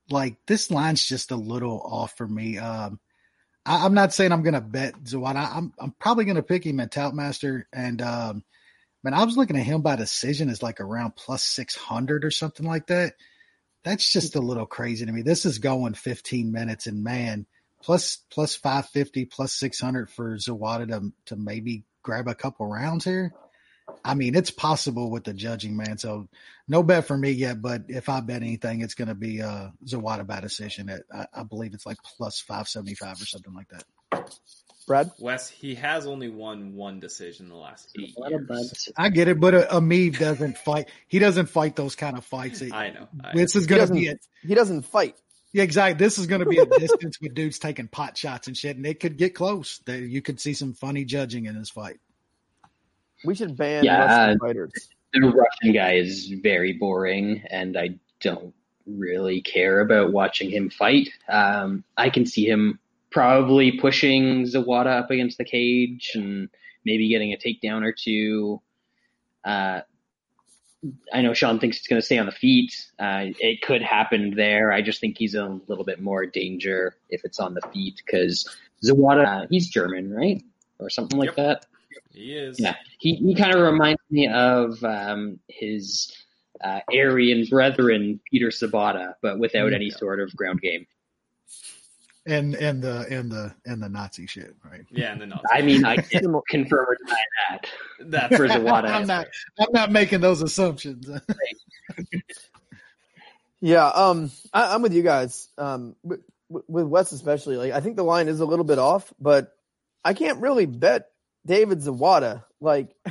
like this line's just a little off for me. Um, I, I'm not saying I'm going to bet Zawada. I'm I'm probably going to pick him at Toutmaster. And um, man, I was looking at him by decision as like around plus six hundred or something like that. That's just a little crazy to me. This is going 15 minutes, and man, plus plus 550, plus 600 for Zawada to to maybe grab a couple rounds here. I mean, it's possible with the judging, man. So no bet for me yet, but if I bet anything, it's going to be uh, Zawada by decision. At, I, I believe it's like plus 575 or something like that. Brad? Wes, he has only won one decision in the last eight What a years. I get it, but uh, Emeev doesn't fight. He doesn't fight those kind of fights. It- I know. I, this is going to be a, he doesn't fight. Yeah, exactly. This is going to be a distance with dudes taking pot shots and shit, and it could get close. There- You could see some funny judging in this fight. We should ban Yeah, Russian uh, fighters. the Russian guy is very boring, and I don't really care about watching him fight. Um, I can see him probably pushing Zawada up against the cage and maybe getting a takedown or two. Uh, I know Sean thinks it's going to stay on the feet. Uh, it could happen there. I just think he's in a little bit more danger if it's on the feet because Zawada, uh, he's German, right? Or something like Yep. that. He is. Yeah, he, he kind of reminds me of um, his uh, Aryan brethren, Peter Sobotta, but without any sort of ground game. And and the and the and the Nazi shit, right? Yeah, and then I mean, I can confirm or deny that. that's For Zawada. I'm not. I'm not making those assumptions. Yeah, um, I, I'm with you guys. Um, with, with Wes especially, like I think the line is a little bit off, but I can't really bet David Zawada. Like,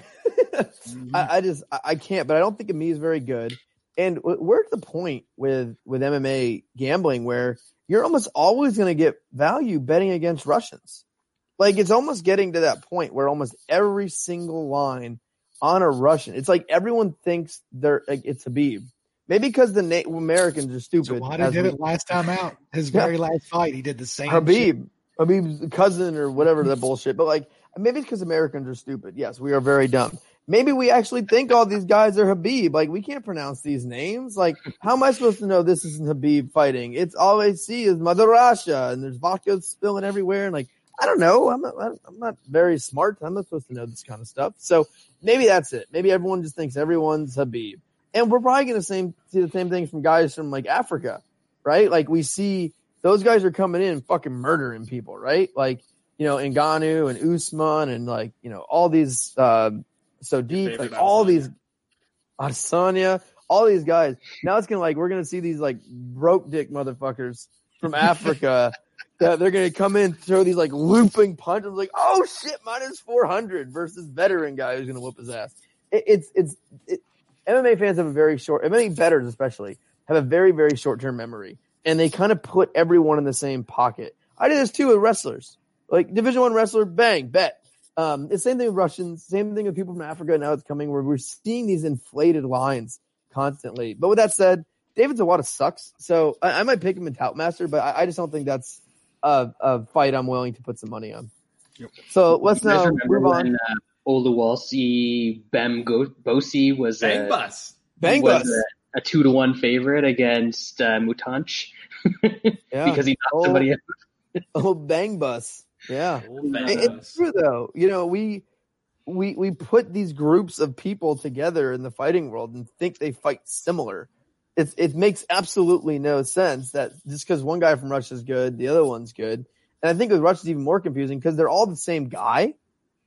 I, I just I, I can't. But I don't think Ami is very good. And we're at the point with with MMA gambling where you're almost always going to get value betting against Russians. Like it's almost getting to that point where almost every single line on a Russian, it's like everyone thinks they're like it's Habib. Maybe because the na- Americans are stupid. As did we- it last time out. His Yeah. very last fight, he did the same. shit. Habib, Habib's cousin or whatever that bullshit. But like, maybe it's because Americans are stupid. Yes, we are very dumb. Maybe we actually think all these guys are Habib. Like, we can't pronounce these names. Like, how am I supposed to know this isn't Habib fighting? It's all I see is Mother Russia, and there's vodka spilling everywhere. And like, I don't know. I'm not. I'm not very smart. I'm not supposed to know this kind of stuff. So maybe that's it. Maybe everyone just thinks everyone's Habib, and we're probably going to same see the same things from guys from like Africa, right? Like we see those guys are coming in fucking murdering people, right? Like, you know, Ngannou and Usman and like, you know, all these, uh, so deep, like all Adesanya. these, Adesanya, all these guys. Now it's gonna like, we're gonna see these like broke dick motherfuckers from Africa that they're gonna come in, throw these like looping punches, like, oh shit, minus 400 versus veteran guy who's gonna whoop his ass. It, it's, it's, it, MMA fans have a very short, MMA betters especially, have a very, very short term memory and they kind of put everyone in the same pocket. I did this too with wrestlers, like Division One wrestler, bang, bet. Um, the same thing with Russians, same thing with people from Africa. Now it's coming where we're seeing these inflated lines constantly. But with that said, David Zawada sucks, so I, I might pick him in Toutmaster, but I, I just don't think that's a, a fight I'm willing to put some money on. So let's now move on. when uh, Oluwalsi Bem Go- Bosi was Bang a, bus. Bang was bus. a, a two to one favorite against uh, Mutanch Yeah. because he knocked Oh. somebody out. Oh, bang bus. Yeah. It- it's true though. You know, we we we put these groups of people together in the fighting world and think they fight similar. It it makes absolutely no sense that just because one guy from Russia is good, the other one's good. And I think with Russia it's even more confusing because they're all the same guy,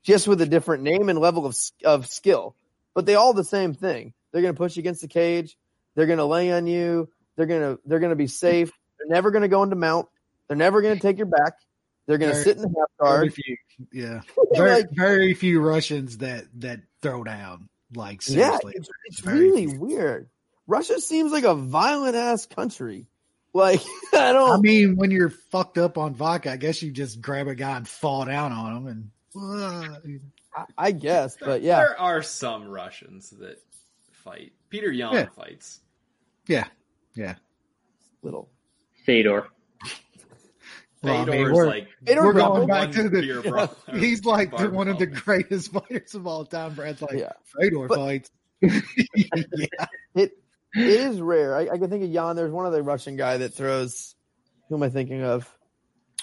just with a different name and level of of skill. But they all the same thing. They're going to push you against the cage. They're going to lay on you. They're going to they're going to be safe. They're never going to go into mount. They're never going to take your back. They're going to sit in the half Very guard. few, yeah, very, Like- very few Russians that that throw down. Like Yeah, seriously, it's, it's really few. weird. Russia seems like a violent ass country. Like I don't. I mean, when you're fucked up on vodka, I guess you just grab a guy and fall down on him, and uh, I, I guess, but yeah, There are some Russians that fight. Petr Yan Yeah. fights. yeah, yeah. little. Fedor. Well, I mean, we're- like Fedor We're going back to the. bro- he's like bar one of the greatest fighters of all time. Brad's like Yeah. Fedor But- fights. yeah. It it is rare. I, I can think of Yan. There's one other Russian guy that throws. Who am I thinking of?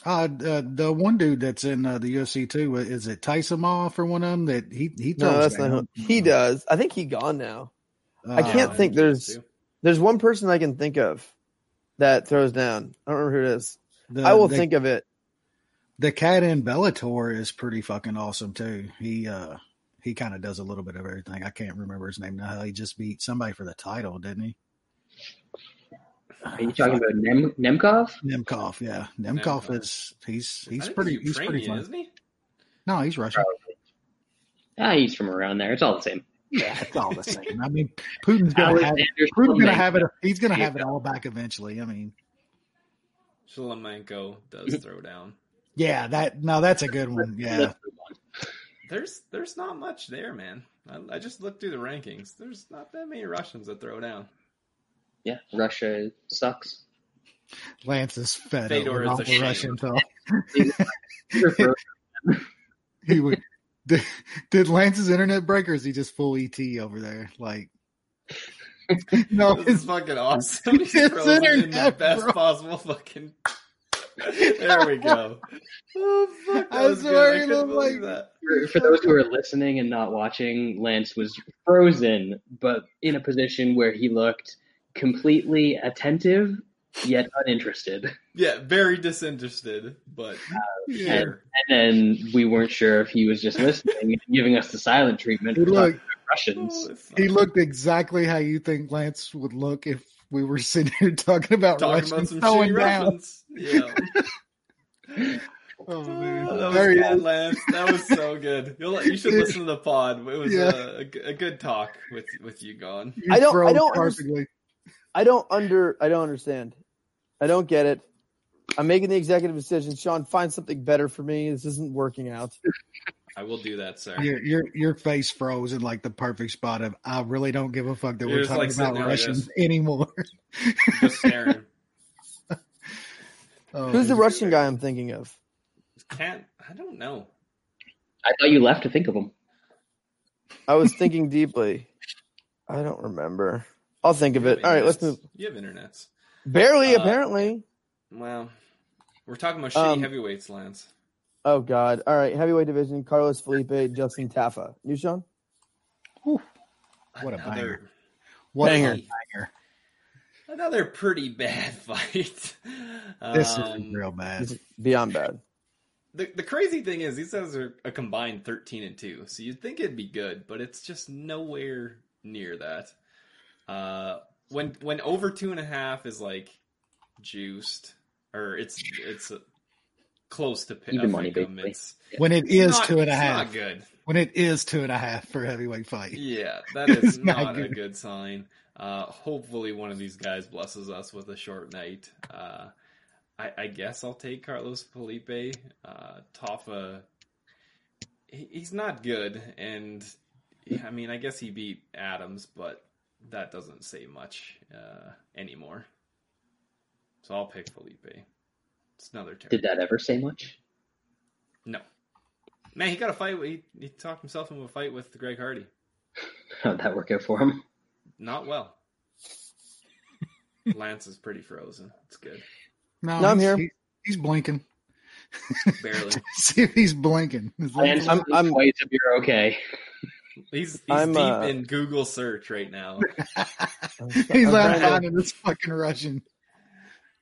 Uh, uh, the one dude that's in uh, the UFC too uh, is it Tysonov or one of them that he he throws No, that's down. not him. He does. I think he's gone now. Uh, I can't Yeah, think there's- too. There's one person I can think of that throws down. I don't remember who it is. The, I will the, think of it. the cat in Bellator is pretty fucking awesome too. He uh he kind of does a little bit of everything. I can't remember his name now. He just beat somebody for the title, didn't he? Are you talking about Nem- Nemkov? Nemkov, yeah. Nemkov, Nemkov. is he's he's pretty he's pretty Ukrainian, fun. isn't he? No, he's Russian. Ah, he's from around there. It's all the same. Yeah, it's all the same. I mean, Putin's gonna have Alexander Putin's gonna have it. He's gonna have it all back eventually. I mean, Shlemenko does mm-hmm. throw down. yeah, that no, that's a good one. Yeah, Let's move on. there's there's not much there, man. I, I just looked through the rankings. There's not that many Russians that throw down. Yeah, Russia sucks. Lance is fed Fedor over is all the ashamed. Russian talk. He would. Did, did Lance's internet break or is he just full ET over there? Like, no, This is fucking awesome. He's It's frozen in the best bro. possible fucking. there we go. Oh fuck! That I was swear good. I he looked like- that. For, for those who are listening and not watching, Lance was frozen, but in a position where he looked completely attentive yet uninterested. Yeah, very disinterested, but uh, yeah. sure. And then we weren't sure if he was just listening and giving us the silent treatment He for talking looked, about Russians. Oh, it's he looked exactly how you think Lance would look if we were sitting here talking about talking Russians about some throwing shitty. Russians. Yeah. Oh, oh, man. Oh, that was he good. Lance. That was so good. You'll, you should listen to the pod. It was Yeah. a, a g- a good talk with with you gone. You I don't- I don't perfectly. I don't under. I don't understand. I don't get it. I'm making the executive decision. Sean, find something better for me. This isn't working out. I will do that, sir. Your your your face froze in like the perfect spot of I really don't give a fuck that You're we're talking like, about there like Russians this. anymore. Just staring. Oh, Who's the. Russian guy I'm thinking of? Can't. I don't know. I thought you left to think of him. I was thinking deeply. I don't remember. I'll think of it. All right, let's internets. move. You have internets. Barely, Uh, apparently. Well, we're talking about shitty Um, heavyweights, Lance. Oh God! All right, heavyweight division: Carlos Felipe, Justin Tafa. You, Sean? What a Another- banger. What Banger. a banger. Another pretty bad fight. This Um, is real bad. Beyond bad. The the crazy thing is these guys are a combined thirteen and two, so you'd think it'd be good, but it's just nowhere near that. Uh, when when over two and a half is like juiced, or it's it's close to pi- Even a money, pick 'em, basically. It's, When it's is not- two and a it's. Not good. When it is two and a half for a heavyweight fight. Yeah, that is It's is not not, a good. good sign. Uh, hopefully, one of these guys blesses us with a short night. Uh, I, I guess I'll take Carlos Felipe. Uh, Tafa, he, he's not good, and I mean, I guess he beat Adams, but that doesn't say much uh, anymore. So I'll pick Felipe. It's another terrible. Did that ever say much? No, man, he got a fight. He, he talked himself into a fight with Greg Hardy. How'd that work out for him? Not well. Lance is pretty frozen. It's good. No, No, I'm here. he- he's blinking. Barely. See if he's blinking. Lance, Lance- I'm- I'm- twice if you're okay. He's he's I'm, deep uh, in Google search right now. he's I'm not finding this fucking Russian.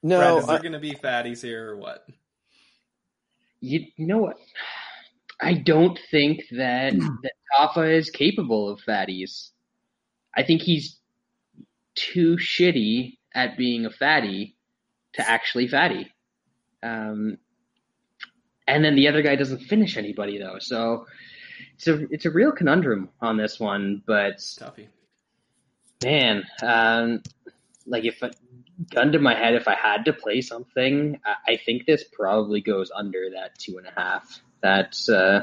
No, Brad, is I- there going to be fatties here or what? You, you know what? I don't think that that Tafa is capable of fatties. I think he's too shitty at being a fatty to actually fatty. Um, and then the other guy doesn't finish anybody though, so it's a it's a real conundrum on this one. But Tuffy. man, um, like if I, gun to my head, if I had to play something, I, I think this probably goes under that two and a half. That uh,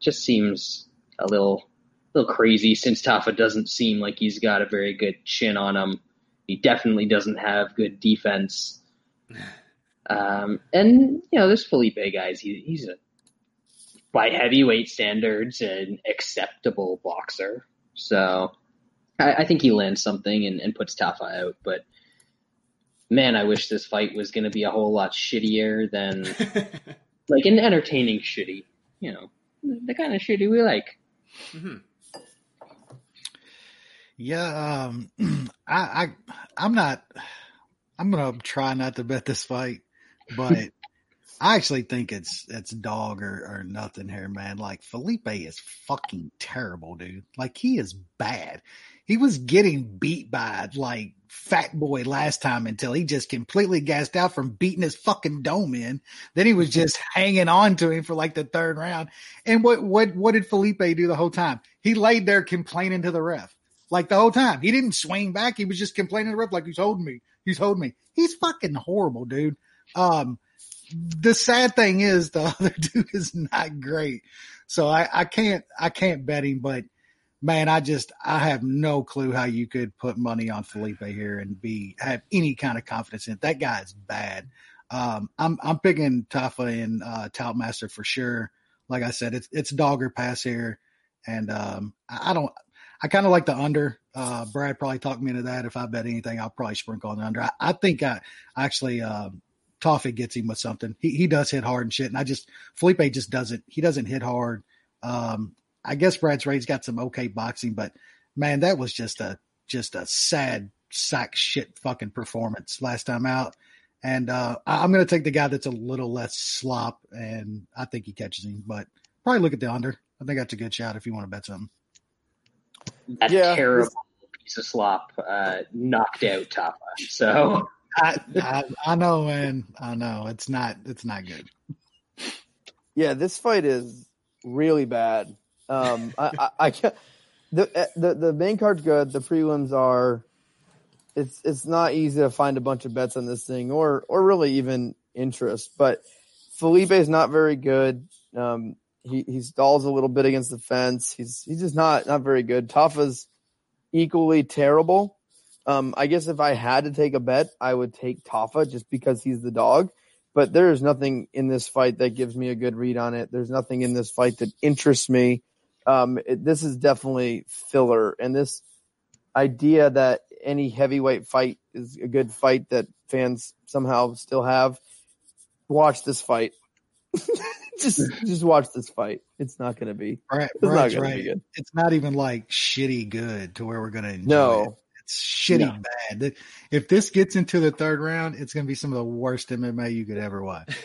just seems a little, little crazy since Tafa doesn't seem like he's got a very good chin on him. He definitely doesn't have good defense. Um, and you know, this Felipe guy's he, he's a by heavyweight standards an acceptable boxer. So I, I think he lands something and, and puts Tafa out. But man, I wish this fight was going to be a whole lot shittier than like an entertaining shitty. You know, the kind of shitty we like. Mhm. Yeah, um, I, I, I'm not. I'm gonna try not to bet this fight, but I actually think it's it's dog or, or nothing here, man. Like Felipe is fucking terrible, dude. Like he is bad. He was getting beat by like Fat Boy last time until he just completely gassed out from beating his fucking dome in. Then he was just hanging on to him for like the third round. And what what what did Felipe do the whole time? He laid there complaining to the ref. Like the whole time. He didn't swing back. He was just complaining to the ref like he's holding me. He's holding me. He's fucking horrible, dude. Um the sad thing is the other dude is not great. So I, I can't I can't bet him, but man, I just I have no clue how you could put money on Felipe here and be have any kind of confidence in it. That guy's bad. Um, I'm I'm picking Tafa and uh, Toutmaster for sure. Like I said, it's it's dogger pass here, and um, I, I don't. I kind of like the under. Uh, Brad probably talked me into that. If I bet anything, I'll probably sprinkle on the under. I, I think I actually um, Toffee gets him with something. He he does hit hard and shit, and I just Felipe just doesn't. He doesn't hit hard. Um, I guess Brad's Ray's got some okay boxing, but man, that was just a just a sad sack shit fucking performance last time out. And uh, I- I'm going to take the guy that's a little less slop, and I think he catches him. But probably look at the under. I think that's a good shot if you want to bet something. That Yeah. terrible piece of slop uh, knocked out Tafa. So I, I I know, and I know it's not it's not good. Yeah, this fight is really bad. Um, I, I, I. The, the the main card's good. The prelims are. It's it's not easy to find a bunch of bets on this thing, or or really even interest. But Felipe is not very good. Um, he he stalls a little bit against the fence. He's he's just not not very good. Tafa's equally terrible. Um, I guess if I had to take a bet, I would take Tafa just because he's the dog but there is nothing in this fight that gives me a good read on it. There's nothing in this fight that interests me. Um, it, this is definitely filler, and this idea that any heavyweight fight is a good fight that fans somehow still have. Watch this fight. just just watch this fight. It's not going to be. Brad, It's not going to right. be good. It's not even like shitty good to where we're going to enjoy it. No, It's shitty No. bad. If this gets into the third round, it's going to be some of the worst MMA you could ever watch.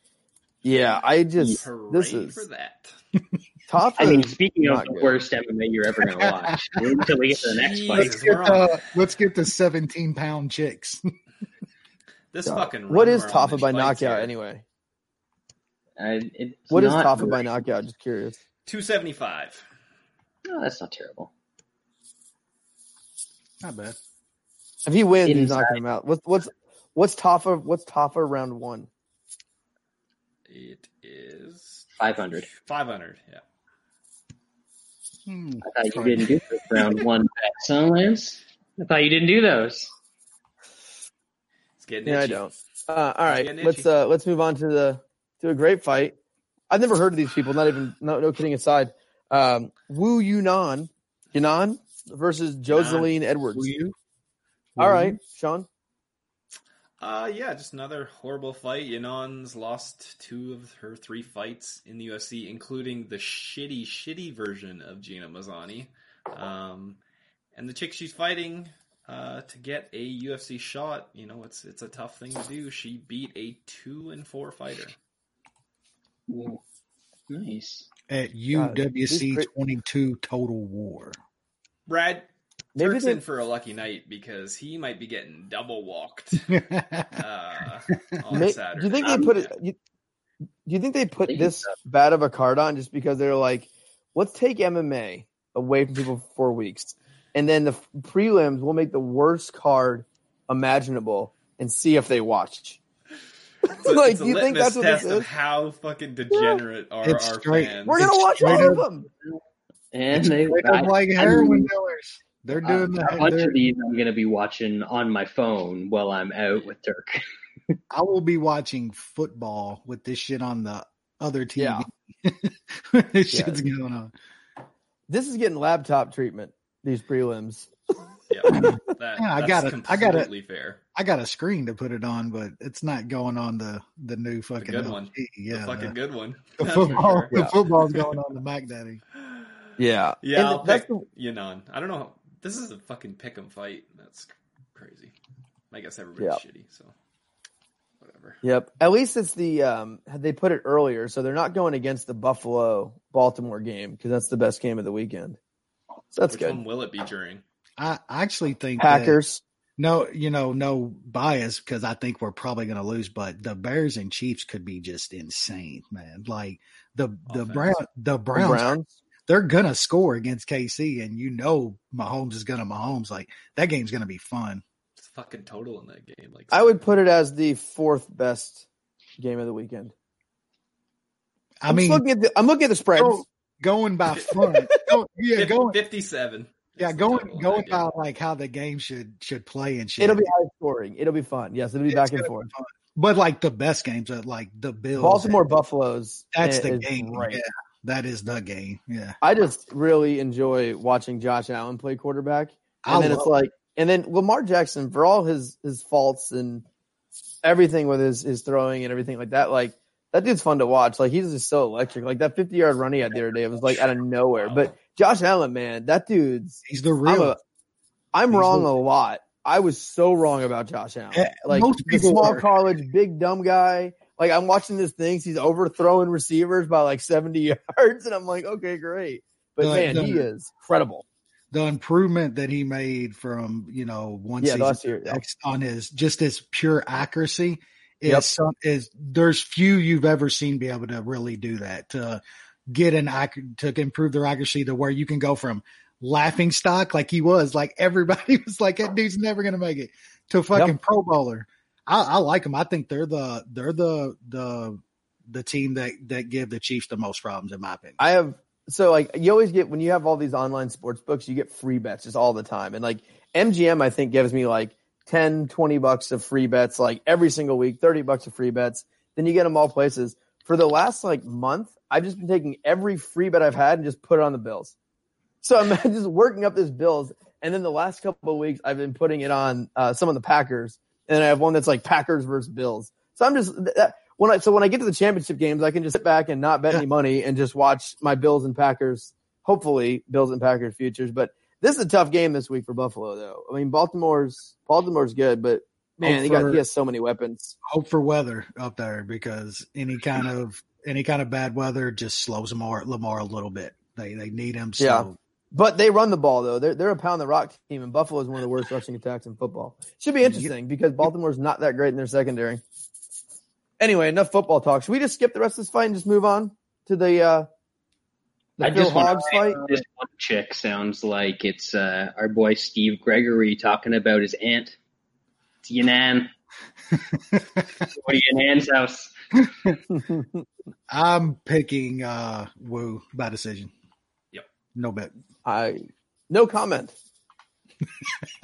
yeah, I just Hooray this is for that. top. I mean, speaking of not the good. worst MMA you're ever going to watch, until we get to the next fight. Let's get we're the let's get the 17 pound chicks. This God. fucking. What run is we're on Tafa by knockout here. anyway? Uh, it's What is not Tafa by knockout? Just curious. Two seventy five. No, that's not terrible. Not bad. If he wins, he's knocking him out. What's what's what's Tafa? What's Tafa round one? It is Five hundred. five hundred. Yeah. Hmm. I thought you didn't do those round one bets, huh, Lance? I thought you didn't do those. It's getting Yeah, I don't. Uh, all right, let's uh, let's move on to the to a great fight. I've never heard of these people. Not even no no kidding aside. Um, Wu Yanan Yanan versus Joselyne Edwards. All right, Sean. Uh, yeah, just another horrible fight. Yanan's lost two of her three fights in the UFC, including the shitty, shitty version of Gina Mazany. Um, and the chick she's fighting uh, to get a UFC shot, you know, it's it's a tough thing to do. She beat a two and four fighter. Ooh, Nice. At God, UWC 22 Total War. Brad, Maybe Turk's they, in for a lucky night because he might be getting double walked uh, on may, Saturday. do you think they Um, put it? You, do you think they put think this bad of a card on just because they're like, let's take MMA away from people for four weeks, and then the prelims will make the worst card imaginable and see if they watch. It's a- like, it's a do you think that's what this test of is? how fucking degenerate are It's our straight- fans? We're gonna It's watch all of them. And It's they, straight like I heroin mean, dealers. They're uh, doing a bunch that. of these I'm going to be watching on my phone while I'm out with Turk. I will be watching football with this shit on the other TV. Yeah. this Yeah. shit's going on. This is getting laptop treatment. These prelims. Yeah, that, Yeah, I got it. I got it. completely fair. I got a screen to put it on, but it's not going on the the new fucking good LG. one. Yeah, the fucking the, good one. the football. sure. The Yeah. football's going on the Mac Daddy. Yeah, Yeah, And I'll that's pick the- Yanan. I don't know. This is a fucking pick 'em fight. That's crazy. I guess everybody's Yeah. shitty, so whatever. Yep. At least it's the um they put it earlier, so they're not going against the Buffalo Baltimore game because that's the best game of the weekend. So that's Which good. one will it be during? I actually think that- Packers. no, you know, no bias because I think we're probably going to lose, but the Bears and Chiefs could be just insane, man. Like the the Brown the the Browns, Browns. They're gonna score against KC, and you know Mahomes is gonna Mahomes. Like that game's gonna be fun. It's fucking total in that game. Like I would put it as the fourth best game of the weekend? I I'm mean, looking at the, I'm looking at the spreads. go- going by front, go, yeah, going, 57. yeah, going, going by game. like how the game should should play and shit. It'll be high scoring. It'll be fun. Yes, it'll be It's back and forth. But like the best games are like the Bills. Baltimore Buffaloes. That's the game. right? Yeah, that is the game. Yeah, I just really enjoy watching Josh Allen play quarterback. And I then it's like, and then Lamar Jackson, for all his his faults and everything with his his throwing and everything like that, like that dude's fun to watch. Like he's just so electric. Like that 50 yard run he had the other day, was like out of nowhere. But Josh Allen, man, that dude's. he's the I'm, real. a, I'm wrong a lot. I was so wrong about Josh Allen. Like small are. college, big dumb guy. Like I'm watching this thing, he's overthrowing receivers by like 70 yards, and I'm like, okay, great. But The- man, the- he is credible. the improvement that he made from you know one Yeah, season year, yeah. on his just his pure accuracy is Yep. some is there's few you've ever seen be able to really do that to get an to improve their accuracy to where you can go from laughing stock like he was like everybody was like that dude's never gonna make it to fucking Yep. pro bowler. I, I like them. I think they're the they're the the the team that that give the Chiefs the most problems in my opinion. I have so like you always get when you have all these online sports books, you get free bets just all the time. And like MGM, I think gives me like 10, 20 bucks of free bets like every single week, 30 bucks of free bets. Then you get them all places. For the last like month, I've just been taking every free bet I've had and just put it on the Bills. So I'm just working up this Bills. And then the last couple of weeks, I've been putting it on uh, some of the Packers. And I have one that's like Packers versus Bills. So I'm just that, when I so when I get to the championship games, I can just sit back and not bet any money and just watch my Bills and Packers. Hopefully, Bills and Packers futures. But this is a tough game this week for Buffalo, though. I mean, Baltimore's Baltimore's good, but man, he got he has so many weapons. hope for weather up there because any kind of any kind of bad weather just slows Lamar Lamar a little bit. They they need him. So Yeah. But they run the ball though. They're they're a pound the rock team, and Buffalo is one of the worst rushing attacks in football. Should be interesting because Baltimore's not that great in their secondary. Anyway, enough football talk. Should we just skip the rest of this fight and just move on to the uh the I Phil just want Hobbs to fight? This one chick sounds like it's uh, our boy Steve Gregory talking about his aunt. It's Yanan. what are you in Nan's house? I'm picking uh Woo by decision. Yep. No bet. I no comment.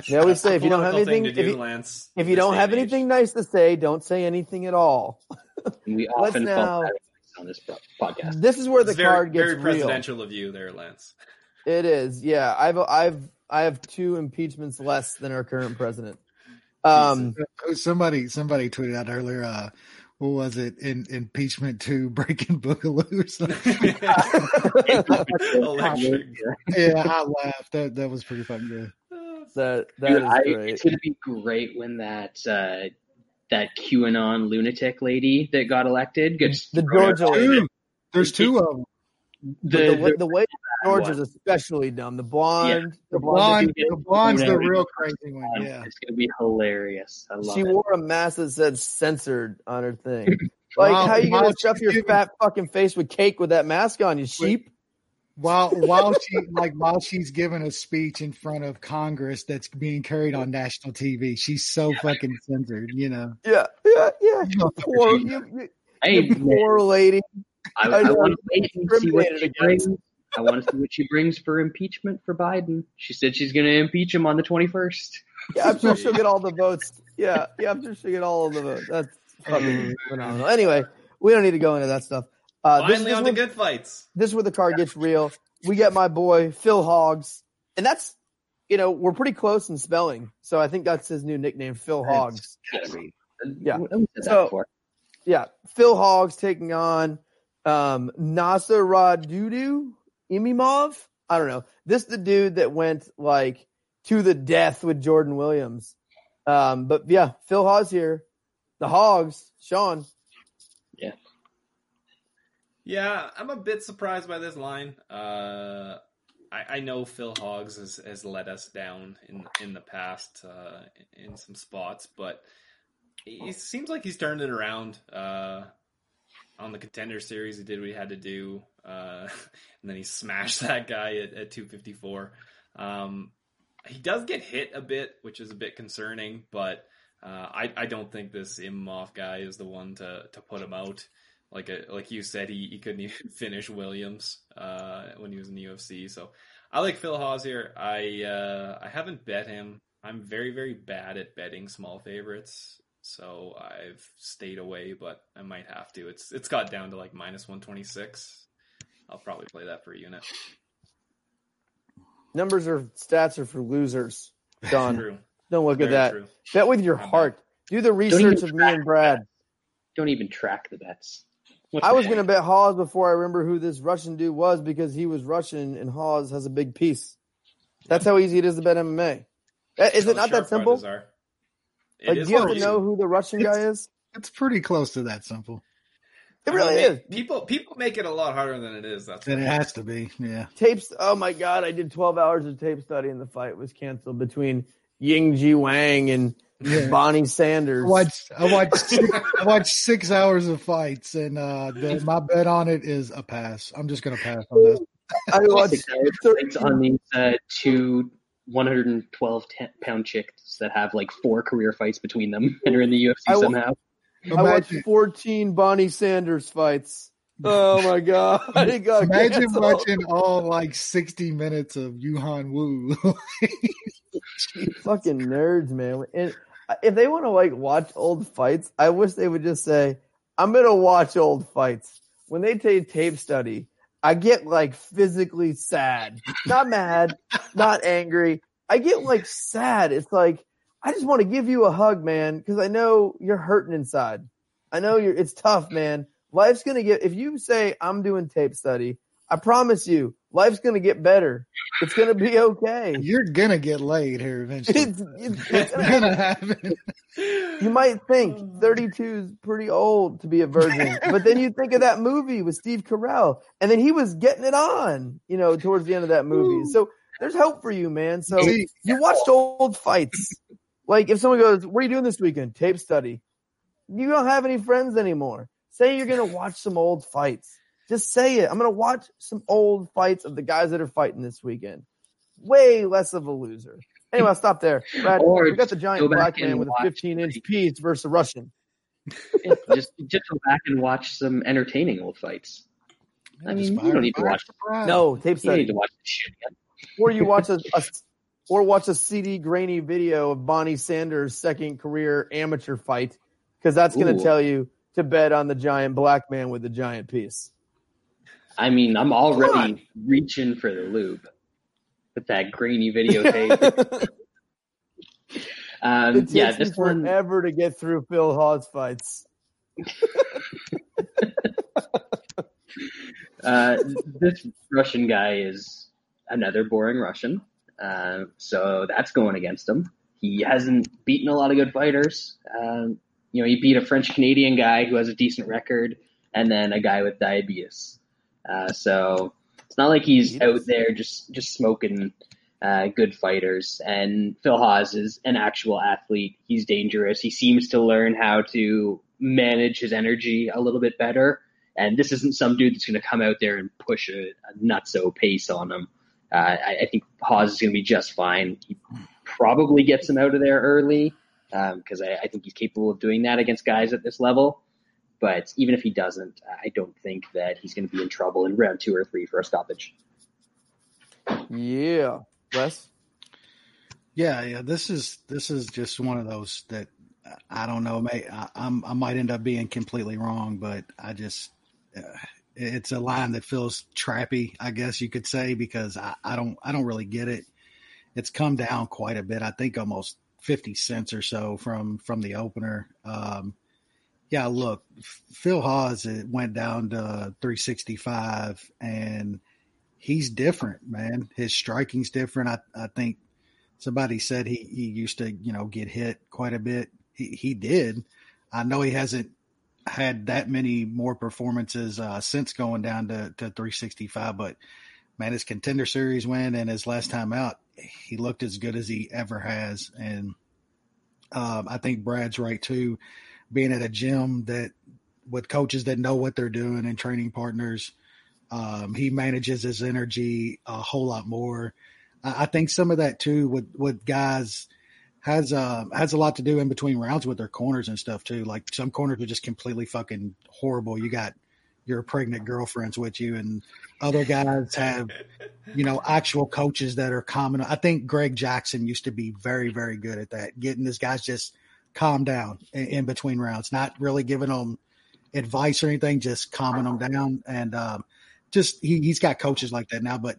They always say if you don't have anything, to if you, Lance, if you don't have age. anything nice to say, don't say anything at all. And we Let's often now- follow that advice on this podcast. This is where the It's very, card gets very real. presidential of you there, Lance. It is, yeah. I've I've I have two impeachments less than our current president. Um, Somebody somebody tweeted out earlier. Uh, what was it? In impeachment to breaking Boogaloo or something. Yeah, I laughed. That that was pretty fucking good. that that Dude, is I, great. it's gonna be great when that uh, that QAnon lunatic lady that got elected gets The thrown. Georgia lady. There's two of them. The, The, the, way- the- the way George one. is especially dumb. The blonde, the The blonde. blonde, the blonde's the real crazy one. Um, yeah. It's gonna be hilarious. I love She it. wore a mask that said censored on her thing. Like, Wow, how you gonna stuff your giving- fat fucking face with cake with that mask on, you sheep? While while she like while she's giving a speech in front of Congress that's being carried on national TV, she's so fucking censored. You know. Yeah, yeah, yeah. You poor, you, you, Hey, you poor lady. I, I I, want to wait and see what she brings. I want to see what she brings for impeachment for Biden. She said she's going to impeach him on the 21st. Yeah, I'm sure she'll get all the votes. Yeah, yeah, I'm sure she'll get all of the votes. That's fucking phenomenal. Anyway, we don't need to go into that stuff. Uh, this, Finally this, on the good fights. this is where the card gets real. We get my boy Phil Hogs, and that's you know we're pretty close in spelling, so I think that's his new nickname, Phil Hogs. Yeah. Who said that So- Yeah, Phil Hogs taking on um, Nasaradudu Imavov. I don't know. This the dude that went like to the death with Jordan Williams. Um, but yeah, Phil Hogs here. The Hogs, Sean. Yeah, Yeah, I'm a bit surprised by this line. Uh, I, I know Phil Hoggs has, has let us down in in the past uh, in some spots, but he seems like he's turned it around. Uh, on the contender series, he did what he had to do, uh, and then he smashed that guy at, at 254. Um, he does get hit a bit, which is a bit concerning, but Uh, I I don't think this Imhoff guy is the one to to put him out. Like a, like you said, he, he couldn't even finish Williams uh, when he was in the UFC. So I like Phil Hawes here. I uh, I haven't bet him. I'm very very bad at betting small favorites, so I've stayed away. But I might have to. It's it's got down to like minus one twenty six. I'll probably play that for a unit. Numbers or stats are for losers. Don, True. don't look Very at that. true. Bet with your heart. Do the research of me and Brad. Don't even track the bets. What I the was going to bet Hawes before I remember who this Russian dude was because he was Russian and Hawes has a big piece. That's how easy it is to bet MMA. Uh, Is it not that sharp simple? Brothers. It Like, is do you have to know who the Russian guy is? It's pretty close to that simple. It I really mean, is. People people make it a lot harder than it is. That's And it has to be. Yeah. Tapes. Oh my god! I did 12 hours of tape study, and the fight was canceled between Ying Ji Wang and Yeah. Bonnie Sanders. I watched I watched six, I watched six hours of fights and uh the, my bet on it is a pass. I'm just gonna pass on this. I watched. Six hours thir- fights on these uh, two 112 te- pound chicks that have like four career fights between them and are in the UFC I wa- somehow. I watched Imagine, 14 Bonnie Sanders fights. Oh my god! Got imagine canceled. watching all like 60 minutes of Yuhan Wu. fucking nerds, man. And if they want to like watch old fights, I wish they would just say, "I'm gonna watch old fights." When they take tape study, I get like physically sad, not mad, not angry. I get like sad. It's like I just want to give you a hug, man, because I know you're hurting inside. I know you're. It's tough, man. Life's gonna get. If you say I'm doing tape study, I promise you, life's gonna get better. It's gonna be okay. You're gonna get laid here eventually. It's, it's, it's It's gonna happen. You might think 32 is pretty old to be a virgin, but then you think of that movie with Steve Carell, and then he was getting it on, you know, towards the end of that movie. So there's hope for you, man. So you watched old fights. Like if someone goes, "What are you doing this weekend?" Tape study. You don't have any friends anymore. Say you're gonna watch some old fights. Just say it. I'm gonna watch some old fights of the guys that are fighting this weekend. Way less of a loser. Anyway, I'll stop there. Brad, Or we got the giant black man with a 15 inch piece versus a Russian. Yeah, just just go back and watch some entertaining old fights. I mean, Just you don't need to watch. the pride. No, tape You need to watch this shit again. or you watch a, a or watch a CD grainy video of Bonnie Sanders' second career amateur fight because that's going to tell you to bet on the giant black man with the giant piece. I mean, I'm already reaching for the lube with that grainy videotape. um, yeah, this one. forever to get through Phil Hawes fights. Uh, this Russian guy is another boring Russian, uh, so that's going against him. He hasn't beaten a lot of good fighters. Um, you know, he beat a French Canadian guy who has a decent record, and then a guy with diabetes. Uh, so it's not like he's out there just just smoking uh, good fighters. And Phil Hawes is an actual athlete. He's dangerous. He seems to learn how to manage his energy a little bit better. And this isn't some dude that's going to come out there and push a, a nutso pace on him. Uh, I, I think Hawes is going to be just fine. He probably gets him out of there early because I, I think he's capable of doing that against guys at this level. But even if he doesn't, I don't think that he's going to be in trouble in round two or three for a stoppage. Yeah, Wes. Yeah, yeah. This is this is just one of those that I don't know. May I, I'm I might end up being completely wrong, but I just uh, it's a line that feels trappy, I guess you could say, because I, I don't I don't really get it. It's come down quite a bit. I think almost fifty cents or so from from the opener. Um, yeah, look, Phil Hawes went down to 365, and he's different, man. His striking's different. I I think somebody said he, he used to, you know, get hit quite a bit. He, he did. I know he hasn't had that many more performances uh, since going down to, to 365, but man, his contender series win and his last time out, he looked as good as he ever has. And um, I think Brad's right too, being at a gym that with coaches that know what they're doing and training partners, um, he manages his energy a whole lot more. I I think some of that too with with guys has uh has a lot to do in between rounds with their corners and stuff too. Like some corners are just completely fucking horrible. You got your pregnant girlfriends with you, and other guys have you know actual coaches that are common. I think Greg Jackson used to be very very good at that, getting this guys just calm down in, in between rounds, not really giving them advice or anything, just calming them down. And um, just he, he's got coaches like that now. But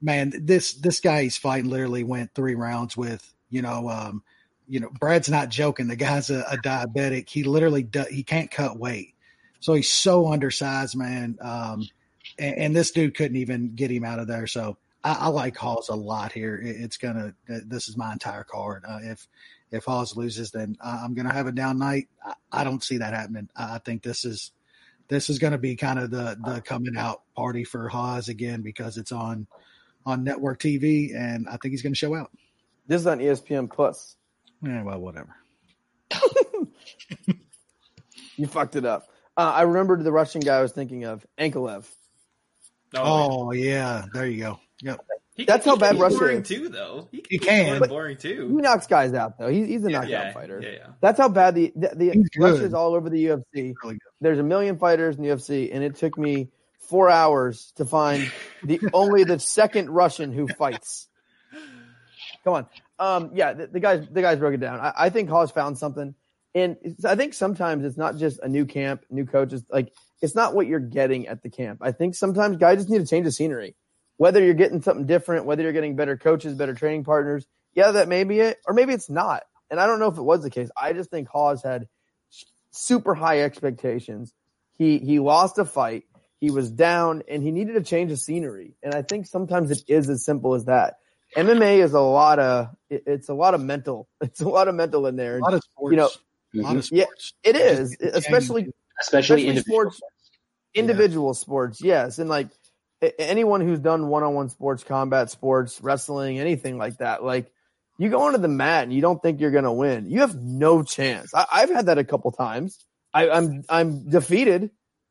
man, this this guy he's fighting literally went three rounds with you know. Um, you know, Brad's not joking. The guy's a, a diabetic. He literally do, he can't cut weight, so he's so undersized, man. Um, and, and, this dude couldn't even get him out of there. So I, like Hawes a lot here. It, it's gonna. This is my entire card. Uh, if if Hawes loses, then I'm gonna have a down night. I, I don't see that happening. I, I think this is this is going to be kind of the the coming out party for Hawes again because it's on on network TV, and I think he's going to show out. This is on ESPN Plus. Yeah, well, whatever. you fucked it up. Uh, I remembered the Russian guy I was thinking of, Ankalaev. Oh, oh yeah, there you go. Yep. He, That's how bad Russia boring is. too, though. He, He can. But, boring too. He knocks guys out though. He's, he's a yeah, knockout yeah, fighter. Yeah, yeah. That's how bad the the, the He's good. Russia's all over the UFC. Really. There's a million fighters in the UFC, and it took me four hours to find the only the second Russian who fights. Come on, um, yeah, the, the guys the guys broke it down. I, I think Hawes found something, and it's- I think sometimes it's not just a new camp, new coaches. Like it's not what you're getting at the camp. I think sometimes guys just need to change the scenery. Whether you're getting something different, whether you're getting better coaches, better training partners, yeah, that may be it, or maybe it's not. And I don't know if it was the case. I just think Hawes had super high expectations. He he lost a fight. He was down, and he needed to change the scenery. And I think sometimes it is as simple as that. MMA is a lot of it- it's a lot of mental. It's a lot of mental in there. A lot of sports. You know, a lot of Yeah, it is, especially especially, especially individual sports individual sports yes and like a- anyone who's done one-on-one sports combat sports wrestling anything like that like you go onto the mat and you don't think you're going to win. You have no chance. I, i've had that a couple times. I, i'm i'm defeated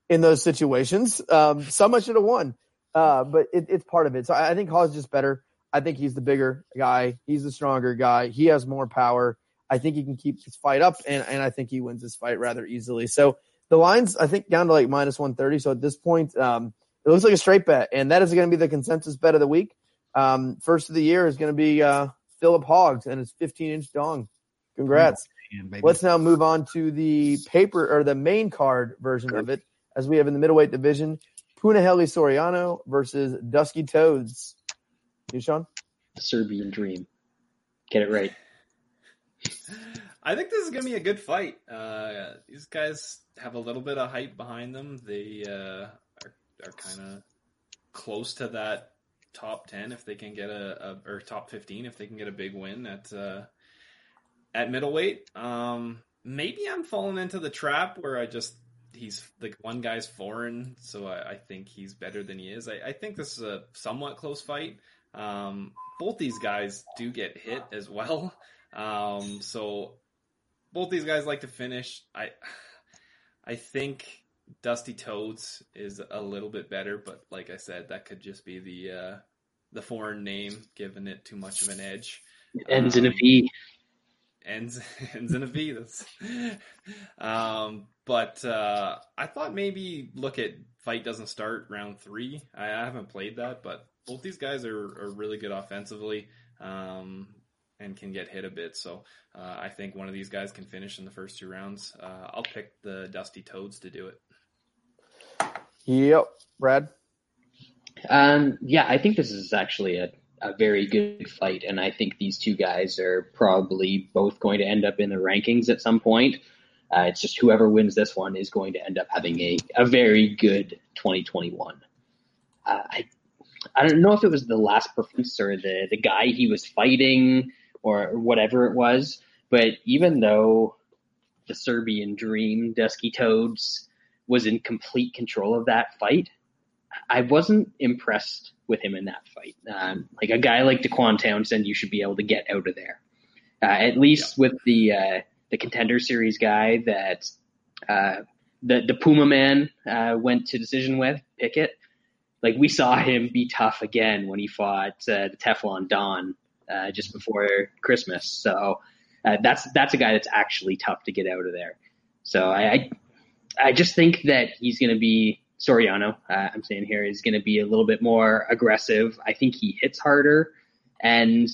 in those situations. Um some i should have won. Uh but it, it's part of it. So i, I think is just better. I think he's the bigger guy. He's the stronger guy. He has more power. I think he can keep his fight up and, and i think he wins this fight rather easily. So the line's I think down to like minus one thirty. So at this point, um, it looks like a straight bet, and that is going to be the consensus bet of the week. Um, first of the year is going to be uh, Philip Hawes and his fifteen inch dong. Congrats. Man. Let's now move on to the paper or the main card version of it, as we have in the middleweight division: Punahele Soriano versus Dusky Toads. You, Sean? the Serbian dream. Get it right. I think this is gonna be a good fight. Uh, these guys have a little bit of hype behind them. They uh, are kind of close to that top ten if they can get a, a or top fifteen if they can get a big win at uh, at middleweight. Um, maybe I'm falling into the trap where I just he's like one guy's foreign, so I, I think he's better than he is. I, I think this is a somewhat close fight. Um, both these guys do get hit as well. Um, so both these guys like to finish. I I think Dusty Toads is a little bit better, but like I said, that could just be the uh, the foreign name giving it too much of an edge. It ends in a Um, ends ends in a V. That's, um, but uh, I thought maybe look at fight doesn't start round three. I, I haven't played that, but both these guys are, are really good offensively um, and can get hit a bit. So uh, I think one of these guys can finish in the first two rounds. Uh, I'll pick the Dusty Toads to do it. Yep. Brad. Um, yeah, I think this is actually a, a very good fight, and I think these two guys are probably both going to end up in the rankings at some point. Uh, it's just whoever wins this one is going to end up having a, a very good 2021. Uh, I I don't know if it was the last performance or the the guy he was fighting or whatever it was, but even though the Serbian Dream, Dusky Toads, was in complete control of that fight, I wasn't impressed with him in that fight. Um, like a guy like Dequan Townsend, you should be able to get out of there. Uh, at least with the uh, the contender series guy that uh, the the Puma man uh, went to decision with Pickett. Like we saw him be tough again when he fought uh, the Teflon Don uh, just before Christmas. So uh, that's that's a guy that's actually tough to get out of there. So I I, I just think that he's going to be Soriano. Uh, I'm saying here is going to be a little bit more aggressive. I think he hits harder, and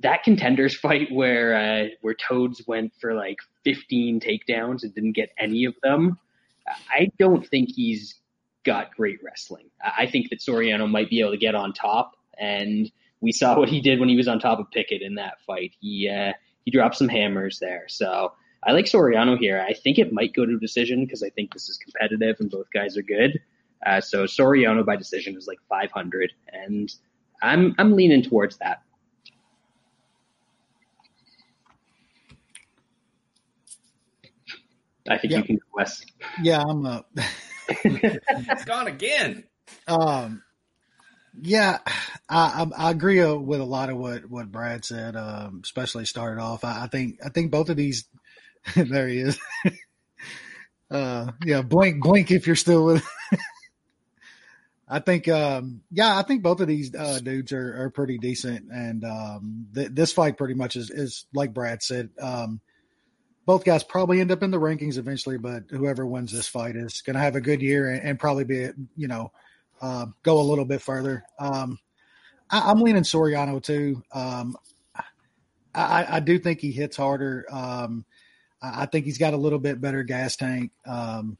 that contenders fight where uh, where Toads went for like 15 takedowns and didn't get any of them. I don't think he's got great wrestling. I think that Soriano might be able to get on top, and we saw what he did when he was on top of Pickett in that fight. He uh, he dropped some hammers there. So I like Soriano here. I think it might go to decision because I think this is competitive and both guys are good. Uh, so Soriano by decision is like 500, and I'm I'm leaning towards that. I think Yeah. you can go Wes. Yeah, I'm uh It's gone again. Um, yeah, I, I, I agree uh, with a lot of what, what Brad said, um, especially started off. I, I think, I think both of these, there he is. uh, yeah, blink, blink if you're still with. I think, um, yeah, I think both of these uh, dudes are, are pretty decent, and um, th- this fight pretty much is, is like Brad said. Um, both guys probably end up in the rankings eventually, but whoever wins this fight is going to have a good year and, and probably be, you know, uh, go a little bit further. Um, I, I'm leaning Soriano too. Um, I, I do think he hits harder. Um, I, think he's got a little bit better gas tank. Um,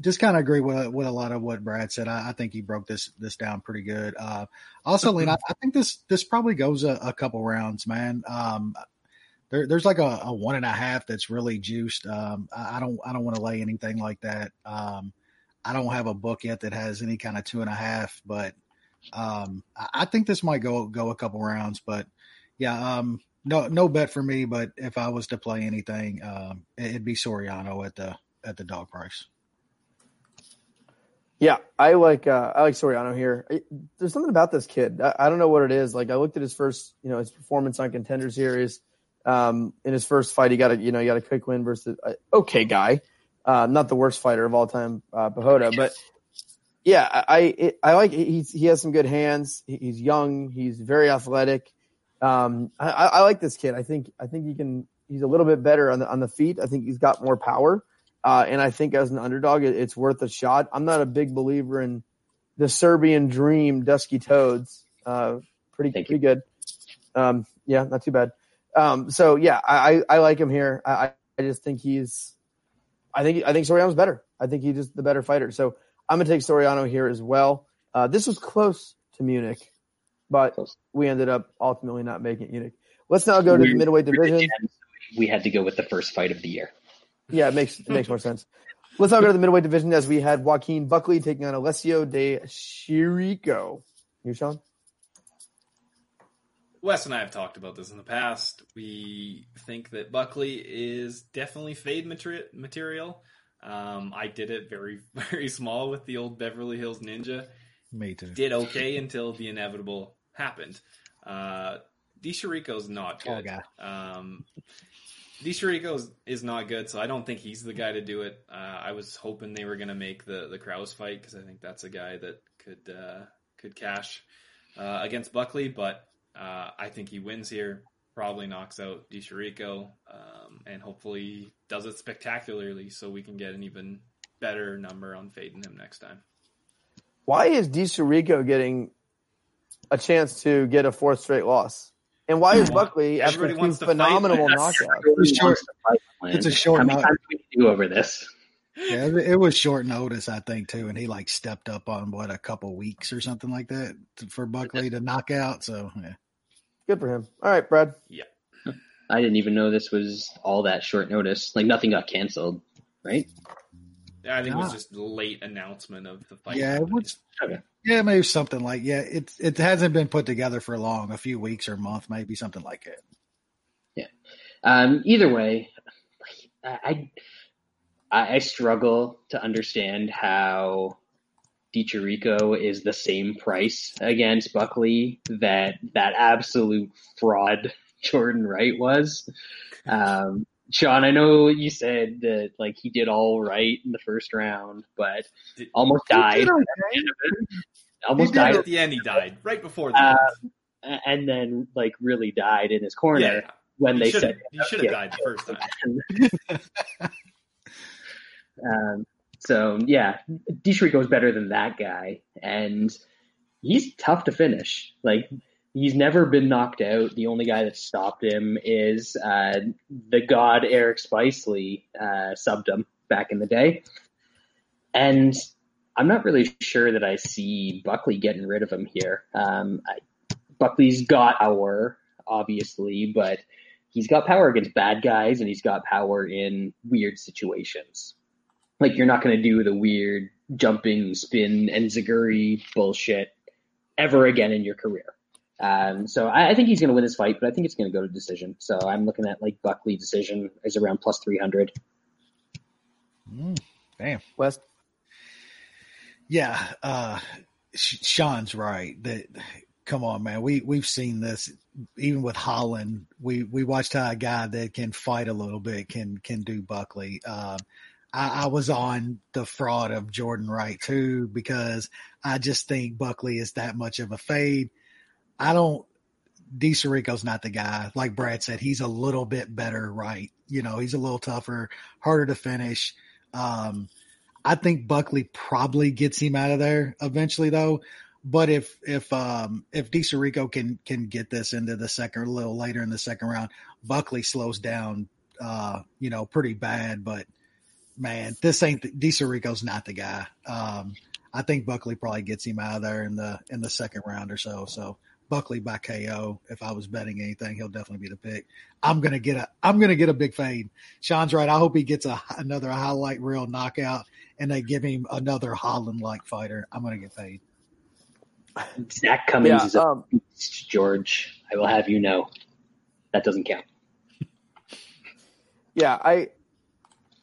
just kind of agree with with a lot of what Brad said. I, I think he broke this this down pretty good. Uh, also, Lean, I, I think this this probably goes a, a couple rounds, man. Um, there, there's like a, a one and a half that's really juiced. Um, I, I don't I don't want to lay anything like that. Um, I don't have a book yet that has any kind of two and a half, but um, I, think this might go go a couple rounds. But yeah, um, no no bet for me. But if I was to play anything, um, it'd be Soriano at the at the dog price. Yeah, I like uh, I like Soriano here. I, there's something about this kid. I, I don't know what it is. Like I looked at his first, you know, his performance on Contender Series. Um, in his first fight, he got a you know he got a quick win versus uh, okay guy, uh, not the worst fighter of all time, uh, Piechota, but yeah, I I, I like he's he has some good hands. He's young. He's very athletic. Um, I, I like this kid. I think I think he can. He's a little bit better on the on the feet. I think he's got more power. Uh, and I think as an underdog, it, it's worth a shot. I'm not a big believer in the Serbian dream, Dusky Toads. Uh, pretty Thank pretty good. Um, yeah, not too bad. Um, so yeah, I, I I like him here. I- I just think he's, I think I think Soriano's better. I think he's just the better fighter. So I'm gonna take Soriano here as well. Uh, this was close to Munich, but we ended up ultimately not making it Munich. Let's now go to the We're- middleweight division. We had to go with the first fight of the year. Yeah, it makes it makes more sense. Let's now go to the middleweight division as we had Joaquin Buckley taking on Alessio Di Chirico. You, Sean? Wes and I have talked about this in the past. We think that Buckley is definitely fade materi- material. Um, I did it very, very small with the old Beverly Hills Ninja. Me too. Did okay until the inevitable happened. Uh, DiChirico's not Poor good. Um, DiChirico is, is not good, so I don't think he's the guy to do it. Uh, I was hoping they were going to make the the Kraus fight because I think that's a guy that could uh, could cash uh, against Buckley, but uh, I think he wins here. Probably knocks out DiChirico, um, and hopefully does it spectacularly, so we can get an even better number on fading him next time. Why is De getting a chance to get a fourth straight loss? And why is Buckley after Everybody two wants phenomenal That's knockouts? really short- wants to fight, man. it's a short How many times do we do over this? Yeah, it it was short notice, I think, too, and he like stepped up on what a couple weeks or something like that for Buckley to knock out. So yeah. Good for him. All right, Brad. Yeah. I didn't even know this was all that short notice. Like nothing got canceled, right? Yeah, I think it was just late announcement of the fight. Yeah, it was. Okay. Yeah, maybe something like yeah. It it hasn't been put together for long, a few weeks or a month, maybe something like it. Yeah. Um, either way, I, I I struggle to understand how DiChirico is the same price against Buckley that that absolute fraud Jordan Wright was. Um, Sean, I know you said that like he did all right in the first round, but Did- almost died. at the end. Almost died, at the end. He died right before the Uh, and then like really died in his corner. Yeah, when He they said he should have died the first time. Um, so yeah, DiChirico is better than that guy, and he's tough to finish. Like he's never been knocked out. The only guy that stopped him is uh, the god Eric Spicely uh, subbed him back in the day, and I'm not really sure that I see Buckley getting rid of him here. Um, I, Buckley's got power, obviously, but he's got power against bad guys, and he's got power in weird situations like you're not going to do the weird jumping spin and zaguri bullshit ever again in your career. Um, so I, I think he's going to win this fight, but I think it's going to go to decision. So I'm looking at like Buckley decision is around plus 300. Mm, damn. West. Yeah, uh, Sh- Sean's right. That come on, man. We we've seen this even with Holland. We we watched how a guy that can fight a little bit can can do Buckley. Um, I, I was on the fraud of Jordan Wright too because I just think Buckley is that much of a fade. I don't. DiChirico's not the guy. Like Brad said, he's a little bit better, right? You know, he's a little tougher, harder to finish. Um, I think Buckley probably gets him out of there eventually, though. But if if um, if DiChirico can can get this into the second, a little later in the second round, Buckley slows down, uh, you know, pretty bad. But man, this ain't DiChirico's not the guy. Um, I think Buckley probably gets him out of there in the in the second round or so. So Buckley by KO. If I was betting anything, he'll definitely be the pick. I'm gonna get a I'm gonna get a big fade. Sean's right. I hope he gets a another highlight reel knockout and they give him another Holland like fighter. I'm gonna get paid. Zak Cummings Yeah, is a um, beast, George. I will have you know. That doesn't count. Yeah, I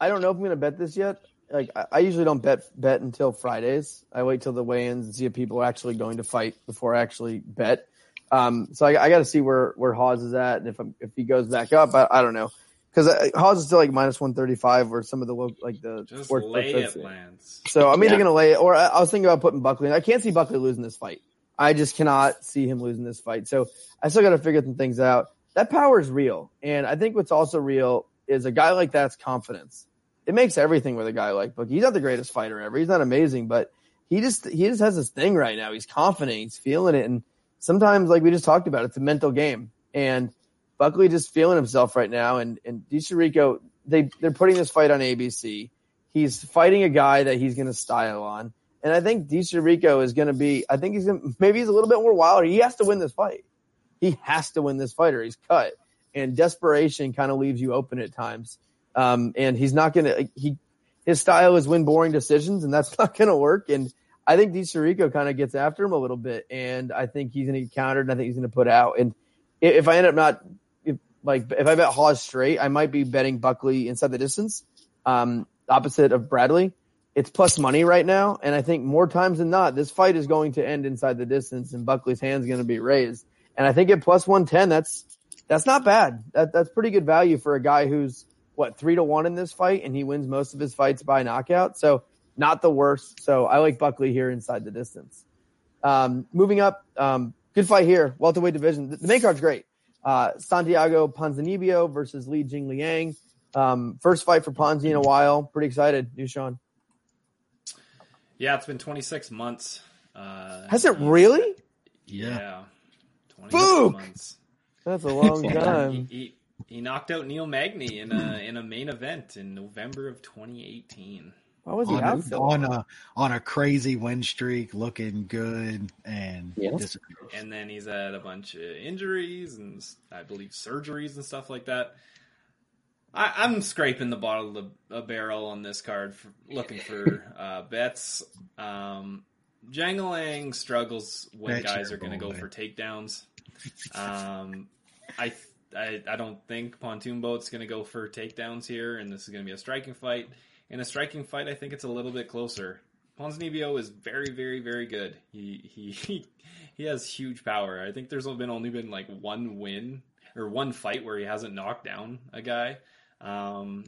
I don't know if I'm gonna bet this yet. Like I, I usually don't bet bet until Fridays. I wait till the weigh-ins and see if people are actually going to fight before I actually bet. Um, so I, I got to see where where Hawes is at, and if I'm, if he goes back up, I, I don't know because Hawes is still like minus one thirty five, or some of the lo- like the Just sports lay it, Lance. So I'm either Yeah. going to lay it, or I, I was thinking about putting Buckley. in. I can't see Buckley losing this fight. I just cannot see him losing this fight. So I still got to figure some things out. That power is real, and I think what's also real is a guy like that's confidence. It makes everything with a guy like Bucky. He's not the greatest fighter ever. He's not amazing, but he just he just has this thing right now. He's confident. He's feeling it, and sometimes, like we just talked about, it's a mental game. And Buckley just feeling himself right now. And and DiChirico, they they're putting this fight on ABC. He's fighting a guy that he's going to style on. And I think DiChirico is going to be, I think he's to, maybe he's a little bit more wilder. He has to win this fight. He has to win this fight or he's cut. And desperation kind of leaves you open at times. Um, and he's not going to, he, his style is win boring decisions and that's not going to work. And I think DiChirico kind of gets after him a little bit. And I think he's going to get countered and I think he's going to put out. And if, if I end up not, if, like, if I bet Hawes straight, I might be betting Buckley inside the distance. Um, opposite of Bradley it's plus money right now. And I think more times than not, this fight is going to end inside the distance and Buckley's hand's going to be raised. And I think at plus 110, that's, that's not bad. That, that's pretty good value for a guy who's what, three to one in this fight and he wins most of his fights by knockout. So not the worst. So I like Buckley here inside the distance. Um, moving up, um, good fight here. Welterweight division. The, the main card's great. Uh, Santiago Ponzinibbio versus Li Jing Liang. Um, first fight for Ponzi in a while. Pretty excited. New Sean. Yeah, it's been 26 months. Uh, Has it he's- really? Yeah. 26 Book! months. That's a long Yeah. He, time. he, he knocked out Neil Magny in a in a main event in November of 2018. Why was he On, out so on a on a crazy win streak, looking good, and Yeah. disappears. And then he's had a bunch of injuries and I believe surgeries and stuff like that. I, I'm scraping the bottom of the a barrel on this card, for, looking for uh, bets. Um, Jangalang struggles when Bet guys are going to go for takedowns. Um, I, I I don't think Pontoon Boat's going to go for takedowns here, and this is going to be a striking fight. In a striking fight, I think it's a little bit closer. Ponzinibbio is very, very, very good. He he he, has huge power. I think there's been only been like one win or one fight where he hasn't knocked down a guy. Um,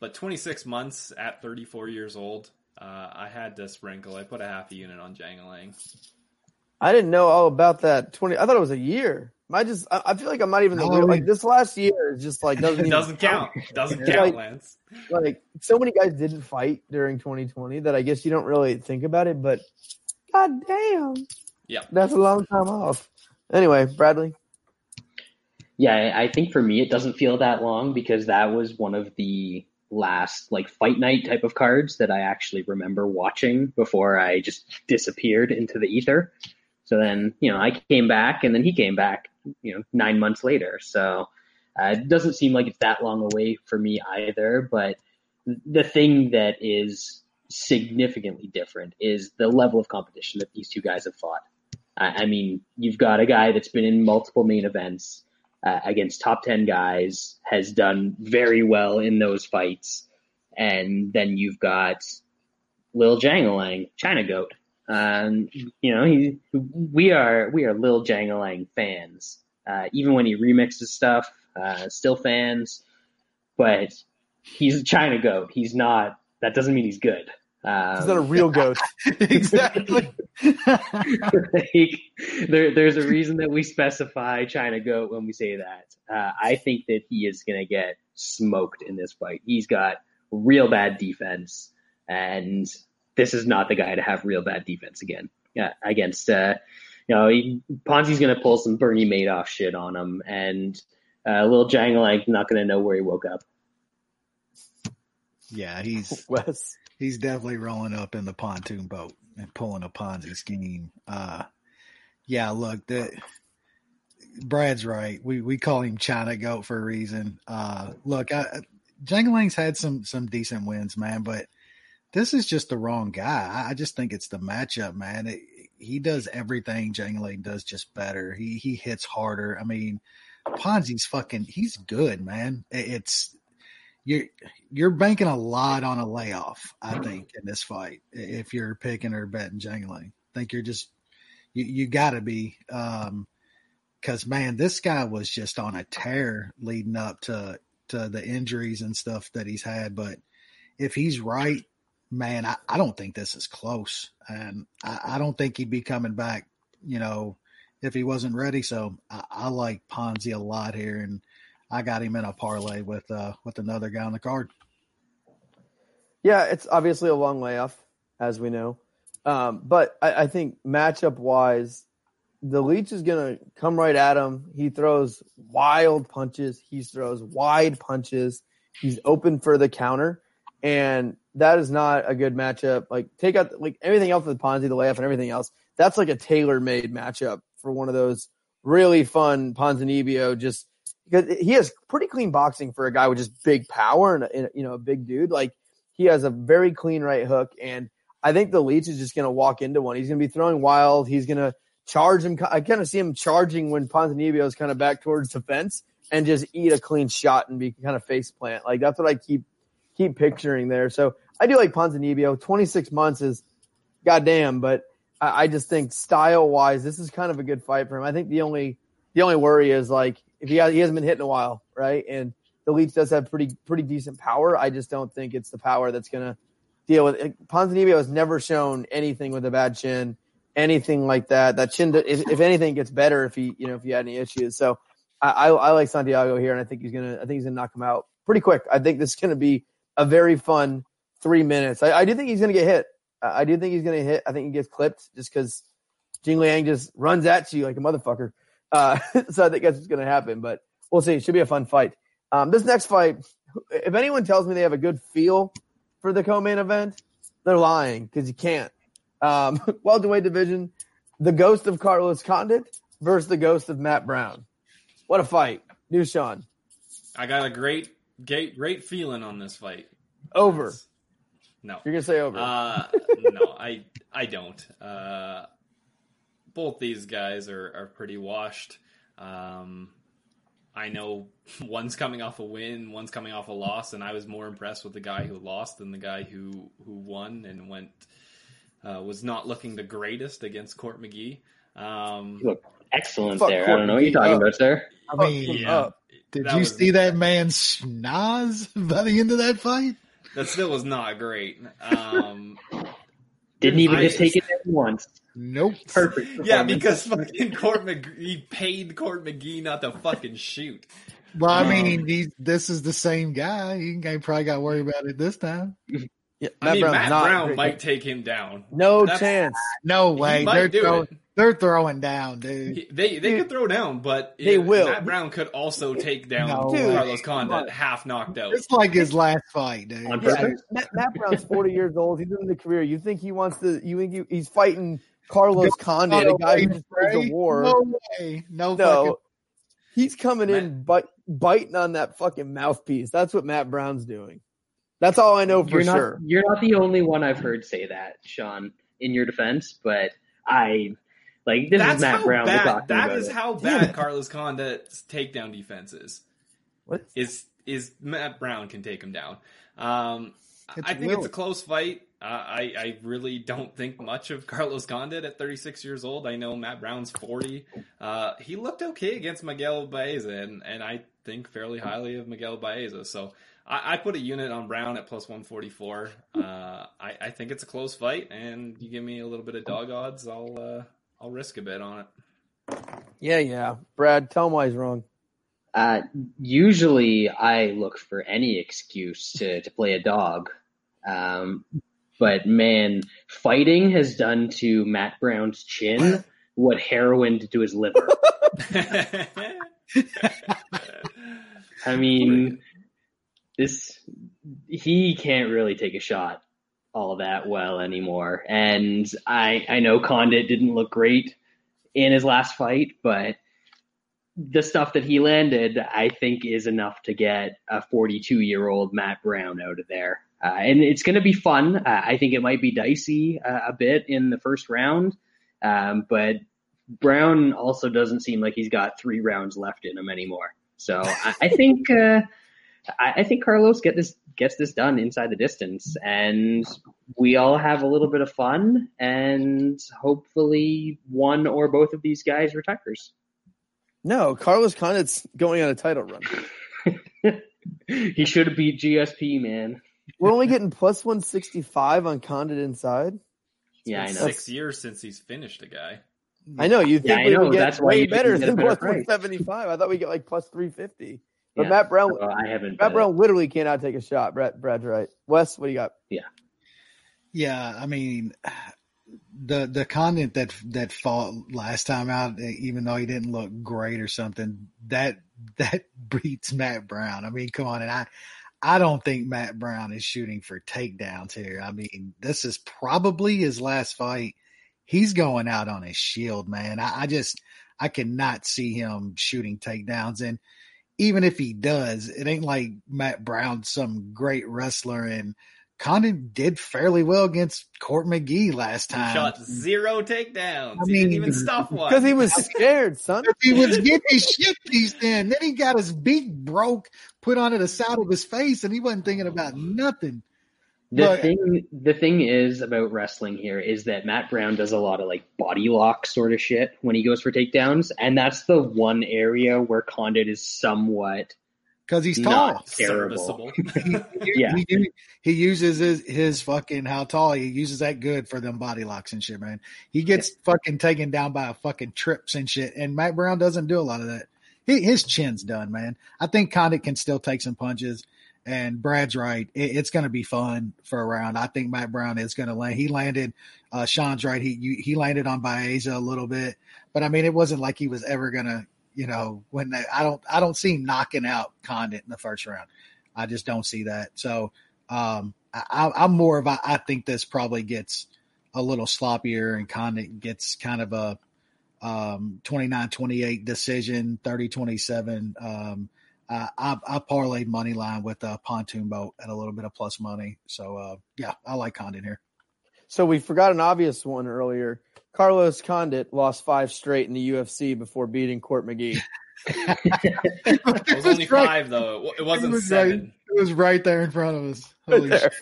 but 26 months at 34 years old, uh, I had to sprinkle. I put a half a unit on Jangalang. I didn't know all about that. Twenty. I thought it was a year. I just I I feel like I'm not even the real, like this last year is just like doesn't even doesn't count. Doesn't count, Like- Lance. Like so many guys didn't fight during 2020 that I guess you don't really think about it, but god damn, Yeah. that's a long time off. Anyway, Bradley, Yeah, I I think for me it doesn't feel that long because that was one of the last like fight night type of cards that I actually remember watching before I just disappeared into the ether. So then, you know, I came back and then he came back, you know, nine months later. So uh, it doesn't seem like it's that long away for me either. But the thing that is significantly different is the level of competition that these two guys have fought. I I mean, you've got a guy that's been in multiple main events uh, against top 10 guys, has done very well in those fights. And then you've got Lil Jangalang, China Goat. Um, you know, he, we are we are Lil Jangalang fans. Uh, even when he remixes stuff, uh, still fans. But he's a China Goat. He's not. That doesn't mean he's good. Um, he's not a real goat. exactly. like, there, there's a reason that we specify China Goat when we say that. Uh, I think that he is going to get smoked in this fight. He's got real bad defense, and this is not the guy to have real bad defense again. Yeah, against uh, you know, he, Ponzi's going to pull some Bernie Madoff shit on him, and uh, little Jangalang not going to know where he woke up. yeah, he's Wes, he's definitely rolling up in the pontoon boat and pulling a Ponzi scheme. Uh, yeah, look, the Brad's right. We we call him China Goat for a reason. Uh, look, I, Jangling's had some some decent wins, man, but this is just the wrong guy. I, just think it's the matchup, man. It, he does everything Jangling does just better. He he hits harder. I mean, Ponzi's fucking. He's good, man. It- It's you're you're banking a lot on a layoff. I think in this fight, if you're picking or betting Jangling, I think you're just you you got to be. Um, because man, this guy was just on a tear leading up to to the injuries and stuff that he's had. But if he's right, man, I, I don't think this is close, and I, I don't think he'd be coming back. You know, if he wasn't ready. So I, I like Ponzi a lot here, and I got him in a parlay with uh with another guy on the card. yeah, it's obviously a long layoff, as we know, um, but I, I think matchup wise, the Leech is gonna come right at him. He throws wild punches. He throws wide punches. He's open for the counter, and that is not a good matchup. Like take out like everything else with Ponzi, the layup, and everything else. That's like a tailor made matchup for one of those really fun Ponzinibbio. Just because he has pretty clean boxing for a guy with just big power and, and you know a big dude. Like he has a very clean right hook, and I think the Leech is just going to walk into one. He's going to be throwing wild. He's going to charge him. I kind of see him charging when Ponzinibbio is kind of back towards the fence and just eat a clean shot and be kind of face plant. Like that's what I keep keep picturing there. So I do like Ponzinibbio. 26 months is goddamn, but I, I just think style wise, this is kind of a good fight for him. I think the only the only worry is like if he has, he hasn't been hit in a while, right? And the Leech does have pretty pretty decent power. I just don't think it's the power that's gonna deal with it. Ponzinibbio has never shown anything with a bad chin, anything like that. That chin, if, if anything, gets better if he you know if he had any issues. So I, I, I like Santiago here, and I think he's gonna I think he's gonna knock him out pretty quick. I think this is gonna be a very fun three minutes. I, I do think he's gonna get hit. I do think he's gonna hit. I think he gets clipped just because Jing Liang just runs at you like a motherfucker. Uh, so I think that's what's gonna happen. But we'll see. It should be a fun fight. Um, this next fight, if anyone tells me they have a good feel for the co-main event, they're lying because you can't. Um, welterweight division, the ghost of Carlos Condit versus the ghost of Matt Brown. What a fight, new Sean. I got a great, great, great feeling on this fight. Over. No. You're gonna say over. Uh, no, I I don't. Uh, both these guys are, are pretty washed. Um, I know one's coming off a win, one's coming off a loss, and I was more impressed with the guy who lost than the guy who who won and went uh, was not looking the greatest against Court McGee. Um, You look excellent Fuck there. I don't know what you're talking up. about, sir. I mean, yeah. up. Did that you was- see that man schnoz by the end of that fight? that still was not great. Um, Didn't even I- just take it down once. Nope. Perfect. Yeah, because fucking Court McGee he paid Court McGee not to fucking shoot. Well, I Um, mean, he, this is the same guy. He probably got to worry about it this time. Yeah, I mean, Brown's Matt not Brown might take him down. No That's- chance. No He way. might They're do throwing, it. They're throwing down, dude. He- They they could throw down, but They if- will. Matt Brown could also take down No way. Carlos Condit Come half knocked out. It's like his last fight, dude. Yeah. Matt, Matt Brown's 40 years old. He's in the career. You think he wants to, you think he, he's fighting Carlos Condit, a guy who just wins the war. No way. No, No, fucking he's coming in bite, biting on that fucking mouthpiece. That's what Matt Brown's doing. That's all I know for you're not sure. you're not the only one I've heard say that, Sean. In your defense, but I like this That's is Matt how Brown. we're bad. talking That about is it. how bad. Carlos Condit's takedown defense is. What? Is is Matt Brown can take him down. Um, I think it's a close fight. Uh, I I really don't think much of Carlos Condit at 36 years old. I know Matt Brown's 40. Uh, he looked okay against Miguel Baeza, and and I think fairly highly of Miguel Baeza. So. I, I put a unit on Brown at plus 144. Uh, I, I think it's a close fight, and you give me a little bit of dog odds, I'll uh, I'll risk a bit on it. Yeah, yeah. Brad, tell him why he's wrong. Uh, usually, I look for any excuse to, to play a dog. Um, but man, fighting has done to Matt Brown's chin what heroin did to his liver. I mean, this he can't really take a shot all that well anymore. And I I know Condit didn't look great in his last fight, but the stuff that he landed, I think, is enough to get a 42 year old Matt Brown out of there. Uh, and it's going to be fun. Uh, I think it might be dicey uh, a bit in the first round, um, but Brown also doesn't seem like he's got three rounds left in him anymore. So I, I think uh, I, I think Carlos get this gets this done inside the distance, and we all have a little bit of fun, and hopefully one or both of these guys retires. No, Carlos Condit's going on a title run. he should have beat GSP, man. We're only getting plus 165 on Condit inside. Yeah, I know. Six years since he's finished a guy. I know you Yeah, think I we know, would get that's way better get a than better plus price. 175. I thought we get like plus 350. But Yeah. Matt Brown, Well, I haven't. Matt bet it. Brown literally cannot take a shot. Brad, Brad's right. Wes, what do you got? Yeah, yeah. I mean, the the Condit that that fought last time out, even though he didn't look great or something, that that beats Matt Brown. I mean, come on, and I I don't think Matt Brown is shooting for takedowns here. I mean, this is probably his last fight. He's going out on his shield, man. I, I just I cannot see him shooting takedowns, and even if he does, it ain't like Matt Brown's some great wrestler and. Condit did fairly well against Court McGee last He time. shot zero takedowns. I he didn't mean, even stuff one. Because he was scared, son. he was getting his shit pieced in. Then he got his beak broke, put onto the side of his face, and he wasn't thinking about nothing. The But- thing, the thing is about wrestling here is that Matt Brown does a lot of like body lock sort of shit when he goes for takedowns, and that's the one area where Condit is somewhat Because he's tall. not terrible. serviceable. Yeah. He, he uses his, his fucking how tall he uses that good for them body locks and shit, man. He gets fucking taken down by a fucking trips and shit, and Matt Brown doesn't do a lot of that. He, his chin's done, man. I think Condit can still take some punches. And Brad's right. It, it's going to be fun for a round. I think Matt Brown is going to land. He landed. Uh, Sean's right. He you, he landed on Baeza a little bit, but I mean, it wasn't like he was ever going to. You know, when they, I don't I don't see him knocking out Condit in the first round. I just don't see that. So um, I, I'm more of a, I think this probably gets a little sloppier and Condit gets kind of a um, 29-28 decision, 30-27. Um, I, I, I parlayed money line with a pontoon boat at a little bit of plus money. So uh, yeah, I like Condit here. So we forgot an obvious one earlier. Carlos Condit lost five straight in the UFC before beating Court McGee. It was only five though. It- It wasn't was seven. Right, it was right there in front of us. Holy There. shit.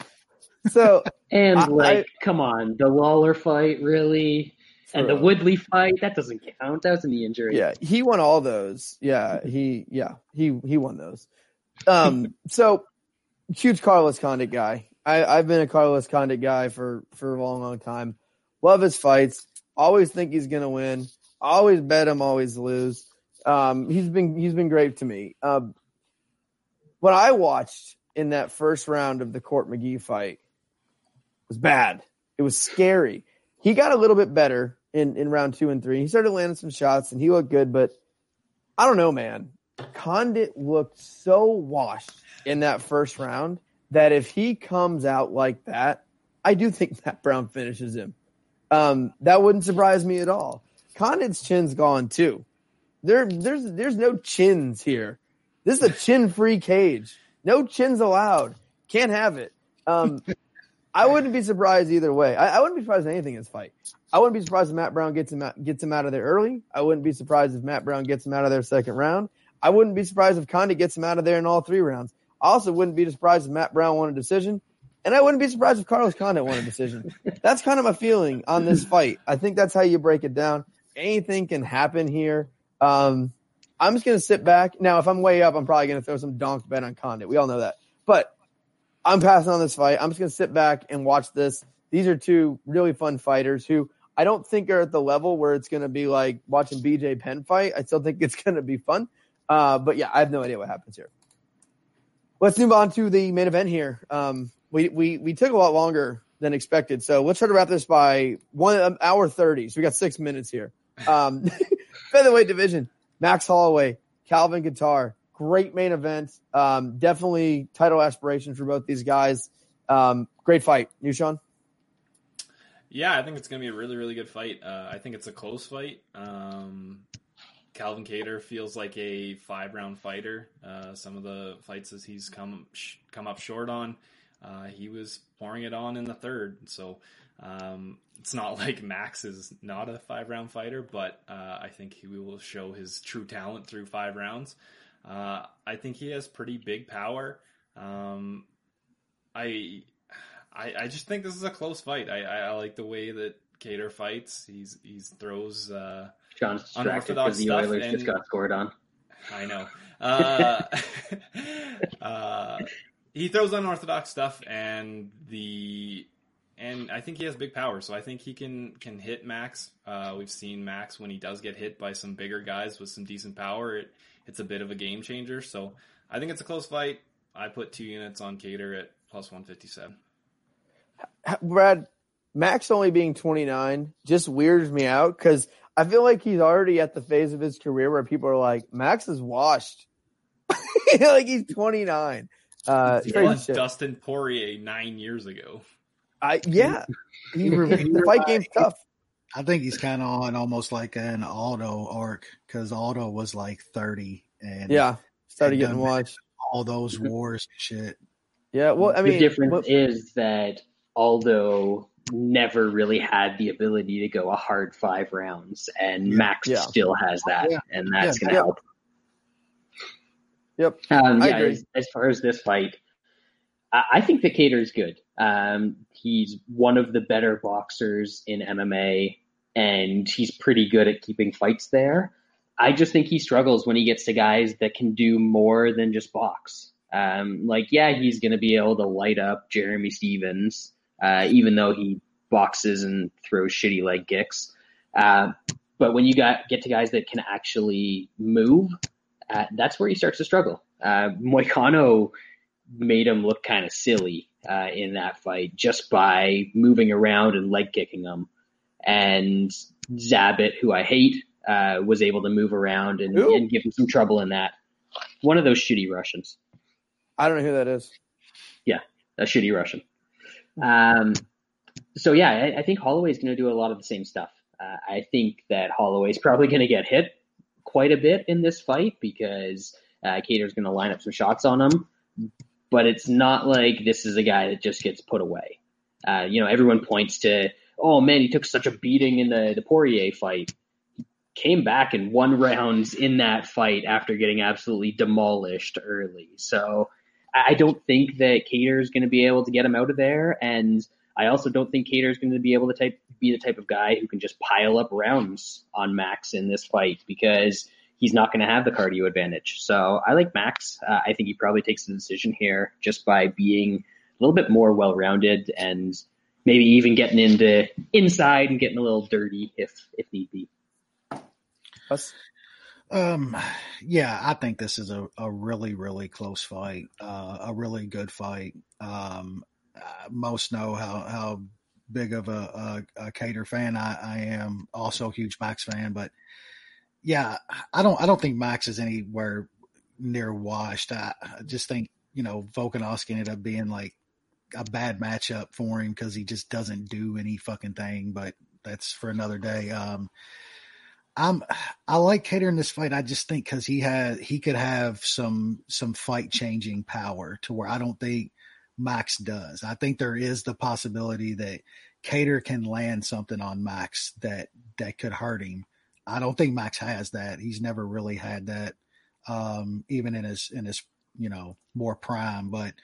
So And I- like, come on, the Lawler fight, really, and the Woodley fight, that doesn't count. That was a knee injury. yeah, he won all those. Yeah, he yeah he he won those. Um, so huge Carlos Condit guy. I, I've been a Carlos Condit guy for for a long, long time. Love his fights. Always think he's going to win. Always bet him, always lose. Um, he's been he's been great to me. Uh, what I watched in that first round of the Court McGee fight was bad. It was scary. He got a little bit better in, in round two and three. He started landing some shots and he looked good, but I don't know, man. Condit looked so washed in that first round that if he comes out like that, I do think Matt Brown finishes him. Um, that wouldn't surprise me at all. Condit's chin's gone too. There, there's, there's no chins here. This is a chin-free cage. No chins allowed. Can't have it. Um, I wouldn't be surprised either way. I, I, wouldn't be surprised at anything in this fight. I wouldn't be surprised if Matt Brown gets him out, gets him out of there early. I wouldn't be surprised if Matt Brown gets him out of there second round. I wouldn't be surprised if Condit gets him out of there in all three rounds. I also wouldn't be surprised if Matt Brown won a decision. And I wouldn't be surprised if Carlos Condit won a decision. that's kind of my feeling on this fight. I think that's how you break it down. Anything can happen here. Um, I'm just going to sit back. Now, if I'm way up, I'm probably going to throw some donk bet on Condit. We all know that. But I'm passing on this fight. I'm just going to sit back and watch this. These are two really fun fighters who I don't think are at the level where it's going to be like watching BJ Penn fight. I still think it's going to be fun. Uh, but yeah, I have no idea what happens here. Let's move on to the main event here. Um, we, we, we took a lot longer than expected. So let's try to wrap this by one um, hour 30. So we got six minutes here. Um, featherweight division, Max Holloway, Calvin Kattar, great main event. Um, definitely title aspirations for both these guys. Um, great fight. You, Sean? Yeah, I think it's going to be a really, really good fight. Uh, I think it's a close fight. Um, Calvin Kattar feels like a five round fighter. Uh, some of the fights that he's come sh- come up short on, uh, he was pouring it on in the third. So um, it's not like Max is not a five round fighter, but uh, I think he will show his true talent through five rounds. Uh, I think he has pretty big power. Um, I, I, I just think this is a close fight. I, I, I like the way that Kattar fights. He's he's throws uh, John's distracted because the Oilers and, just got scored on. I know. Uh, uh, he throws unorthodox stuff, and the and I think he has big power. So I think he can can hit Max. Uh, we've seen Max when he does get hit by some bigger guys with some decent power. It, it's a bit of a game changer. So I think it's a close fight. I put two units on Kattar at plus one fifty seven. Brad, Max only being 29 just weirds me out because I feel like he's already at the phase of his career where people are like, Max is washed. like he's 29. Uh, yeah. Dustin Poirier nine years ago. I yeah, he, the fight game's tough. I think he's kind of on almost like an Aldo arc because Aldo was like 30 and yeah, started getting watched all those wars shit. Yeah, well, I mean, the difference what, is that Aldo never really had the ability to go a hard five rounds, and Max yeah. still has that, yeah. and that's going to help. Yep. Um, yeah. As, as, far as this fight, I, think is good. Um, he's one of the better boxers in MMA, and he's pretty good at keeping fights there. I just think he struggles when he gets to guys that can do more than just box. Um, like, yeah, he's going to be able to light up Jeremy Stephens uh, even though he boxes and throws shitty leg kicks. Uh, but when you got get to guys that can actually move, uh, that's where he starts to struggle. Uh, Moicano made him look kind of silly uh, in that fight just by moving around and leg kicking him. And Zabit, who I hate, uh, was able to move around and, and, give him some trouble in that. One of those shitty Russians. I don't know who that is. Yeah, a shitty Russian. Um, so yeah, I, I think Holloway is going to do a lot of the same stuff. Uh, I think that Holloway is probably going to get hit quite a bit in this fight because uh, Kattar's going to line up some shots on him. But it's not like this is a guy that just gets put away. Uh, you know, everyone points to, oh man, he took such a beating in the, the Poirier fight. He came back and won rounds in that fight after getting absolutely demolished early. So I don't think that Kattar is going to be able to get him out of there, and I also don't think Kattar is going to be able to type, be the type of guy who can just pile up rounds on Max in this fight because he's not going to have the cardio advantage. So I like Max. Uh, I think he probably takes the decision here just by being a little bit more well rounded and maybe even getting into inside and getting a little dirty if if need be. Us? Um, yeah, I think this is a, a really, really close fight, uh, a really good fight. Um, uh, most know how, how big of a, a, a Kattar fan I, I am. Also a huge Max fan, but yeah, I don't, I don't think Max is anywhere near washed. I, I just think, you know, Volkanovski ended up being like a bad matchup for him because he just doesn't do any fucking thing, but that's for another day. Um, I'm I like Kattar in this fight. I just think because he had he could have some some fight changing power to where I don't think Max does. I think there is the possibility that Kattar can land something on Max that that could hurt him. I don't think Max has that. He's never really had that, um, even in his in his you know more prime. But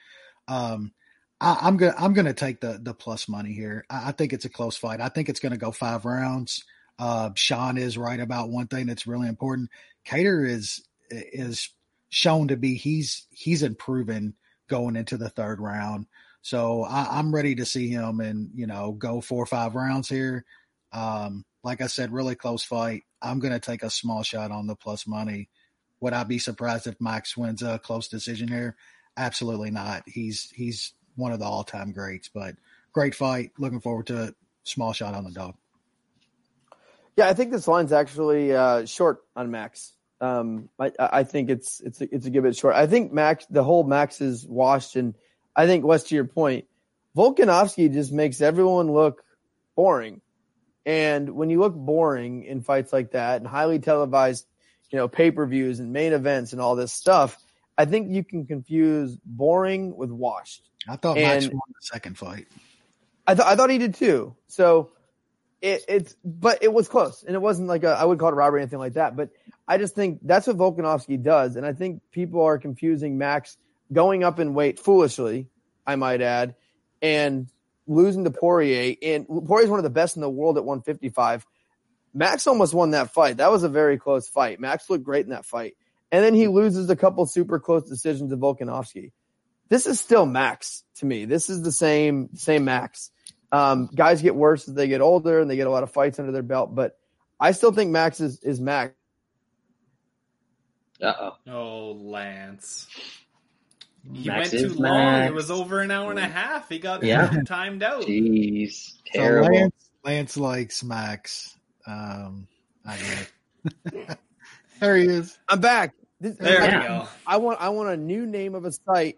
um, I, am gonna I'm gonna take the the plus money here. I, I think it's a close fight. I think it's gonna go five rounds. Uh, Sean is right about one thing that's really important. Kattar is is shown to be he's he's improving going into the third round. So I, am ready to see him and you know go four or five rounds here. Um, like I said, really close fight. I'm going to take a small shot on the plus money. Would I be surprised if Max wins a close decision here? Absolutely not. He's he's one of the all time greats. But great fight. Looking forward to it. Small shot on the dog. Yeah, I think this line's actually uh, short on Max. Um, I, I, think it's it's a, it's a good bit short. I think Max, the whole Max is washed, and I think West to your point, Volkanovski just makes everyone look boring. And when you look boring in fights like that and highly televised, you know, pay per views and main events and all this stuff, I think you can confuse boring with washed. I thought and Max won the second fight. I thought I thought he did too. So it, it's but it was close and it wasn't like a, I would call it a robbery or anything like that. But I just think that's what Volkanovski does, and I think people are confusing Max going up in weight foolishly, I might add, and losing to Poirier. And Poirier is one of the best in the world at 155. Max almost won that fight. That was a very close fight. Max looked great in that fight, and then he loses a couple super close decisions to Volkanovski. This is still Max to me. This is the same same Max. Um, guys get worse as they get older and they get a lot of fights under their belt, but I still think Max is, is Max. Uh oh. Oh, Lance. He Max went too is long. Max. It was over an hour and a half. He got Yeah. timed out. Jeez, So terrible. Lance, Lance likes Max. Um, I there he is. I'm back. This, There I, we go. I want I want a new name of a site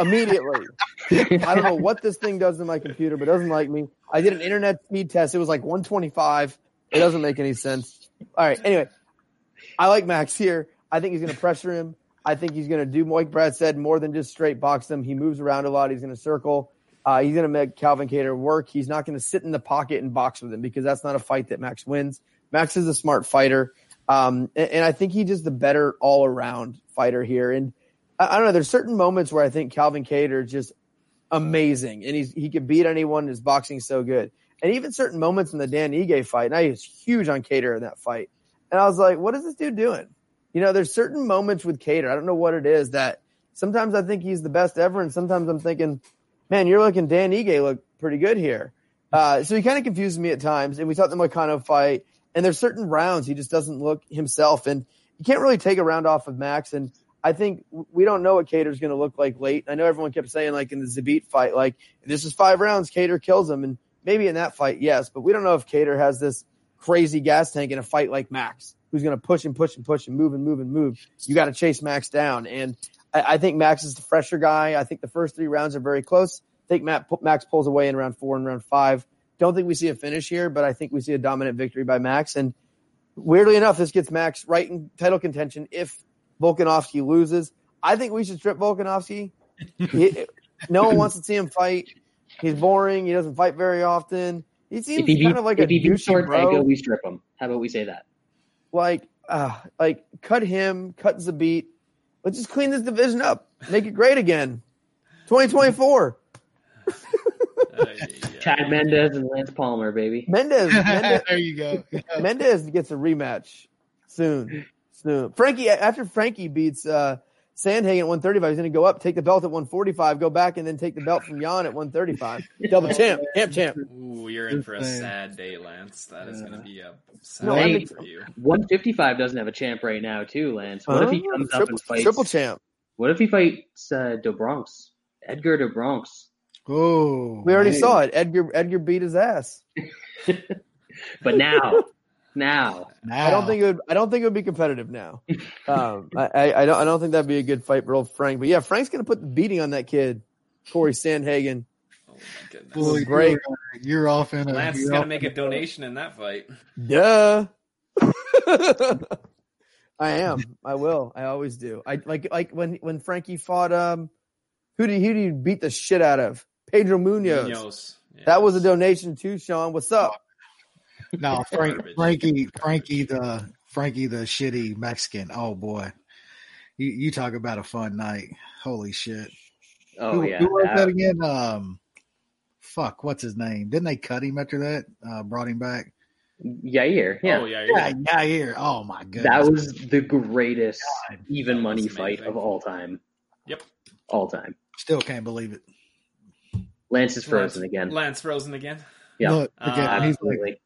immediately. I don't know what this thing does to my computer, but it doesn't like me. I did an internet speed test. It was like 125. It doesn't make any sense. All right. Anyway, I like Max here. I think he's going to pressure him. I think he's going to do, like Brad said, more than just straight box them. He moves around a lot. He's going to circle. Uh, he's going to make Calvin Kattar work. He's not going to sit in the pocket and box with him because that's not a fight that Max wins. Max is a smart fighter. Um, and, and I think he's just the better all around fighter here. And I, I don't know. There's certain moments where I think Calvin Kattar is just amazing, and he's he can beat anyone. His boxing is so good, and even certain moments in the Dan Ige fight. And I was huge on Kattar in that fight, and I was like, "What is this dude doing?" You know, there's certain moments with Kattar. I don't know what it is that sometimes I think he's the best ever, and sometimes I'm thinking, "Man, you're looking Dan Ige look pretty good here." Uh, so he kind of confuses me at times, and we saw the Moicano fight, and there's certain rounds he just doesn't look himself, and you can't really take a round off of Max, and I think we don't know what Kattar's going to look like late. I know everyone kept saying like in the Zabit fight, like this is five rounds, Kattar kills him, and maybe in that fight, yes, but we don't know if Kattar has this crazy gas tank in a fight like Max, who's going to push and push and push and move and move and move. You got to chase Max down, and I, I think Max is the fresher guy. I think the first three rounds are very close. I think Matt, Max pulls away in round four and round five. Don't think we see a finish here, but I think we see a dominant victory by Max. And weirdly enough, this gets Max right in title contention if Volkanovski loses. I think we should strip Volkanovski. He- no one wants to see him fight. He's boring. He doesn't fight very often. He seems if he beat, kind of like a if he beats douchey bro. we strip him. How about we say that? Like, uh, like cut him, cut Zabit. Let's just clean this division up, make it great again. 2024. Uh, yeah. Chad Mendes and Lance Palmer, baby. Mendes, Mendes, there you go. Mendes gets a rematch soon. Soon. Frankie after Frankie beats uh Sandhagen at 135. He's going to go up, take the belt at 145, go back, and then take the belt from Yan at 135. Double champ, champ, champ. Ooh, you're in for a sad day, Lance. That is going to be a sad No, day for you. 155 doesn't have a champ right now, too, Lance. What if he comes up and fights? triple champ? What if he fights uh, Do Bronx? Edgar Do Bronx. Oh, We already Hey. saw it. Edgar Edgar beat his ass. But now, now, Now, I don't think it would. I don't think it would be competitive now. Um, I, I, I don't. I don't think that'd be a good fight for old Frank. But yeah, Frank's going to put the beating on that kid, Corey Sandhagen. Oh my goodness. Boy, great. You're, you're off in a. Lance is going to make a donation in that fight. Duh. I am. I will. I always do. I like like when when Frankie fought um who did who did he beat the shit out of? Pedro Munhoz. Munhoz. That was a donation too, Sean. What's up? No, Frank, Garbage. Frankie, Frankie, the Frankie, the shitty Mexican. Oh boy, you you talk about a fun night. Holy shit! oh who, yeah, who was that- that again? Um, fuck, what's his name? Didn't they cut him after that? Uh, brought him back. Yair. Yeah, Oh, yeah. Yeah, yeah. yeah, here. Oh my goodness, that was the greatest even money fight of all time. Yep. All time. still can't believe it. Lance is frozen Lance, again. Lance frozen again. Yeah. Look, Uh, again, he's like, Absolutely.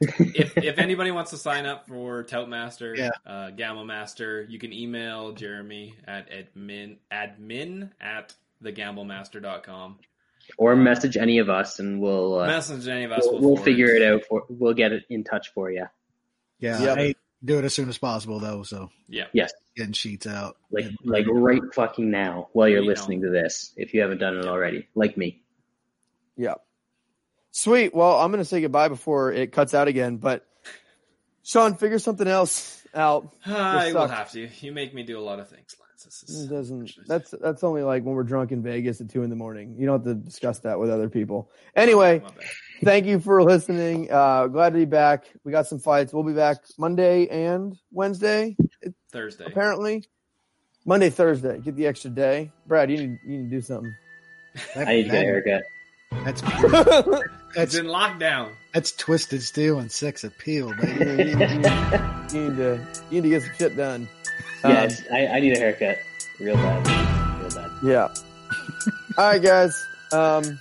If if anybody wants to sign up for Toutmaster, Yeah. uh, Gamma Master, you can email Jeremy at admin admin at thegamblemaster.com. Or message any of us, and we'll uh, Message any of us. we'll, We'll, we'll figure it out. For we'll get it in touch for you. yeah, Yep. hey, do it as soon as possible though. So Yeah. Yes, getting sheets out. like And- like right fucking now while you're You know. listening to this. If you haven't done it already, like me. Yeah. Sweet. Well, I'm going to say goodbye before it cuts out again. But Sean, figure something else out. I will sucks. have to. You make me do a lot of things, Lance. This is, It doesn't. That's that's only like when we're drunk in Vegas at two in the morning. You don't have to discuss that with other people. Anyway, thank you for listening. Uh, glad to be back. We got some fights. We'll be back Monday and Wednesday, Thursday. apparently. Monday, Thursday. Get the extra day. Brad, you need you need to do something. That- I need to get a haircut. That's that's in lockdown. that's twisted steel and sex appeal, baby. you, need, you need- you need to you need to get some shit done. Um, Yeah, it's, I, I need a haircut. Real bad. Real bad. Yeah. All right, guys. Um,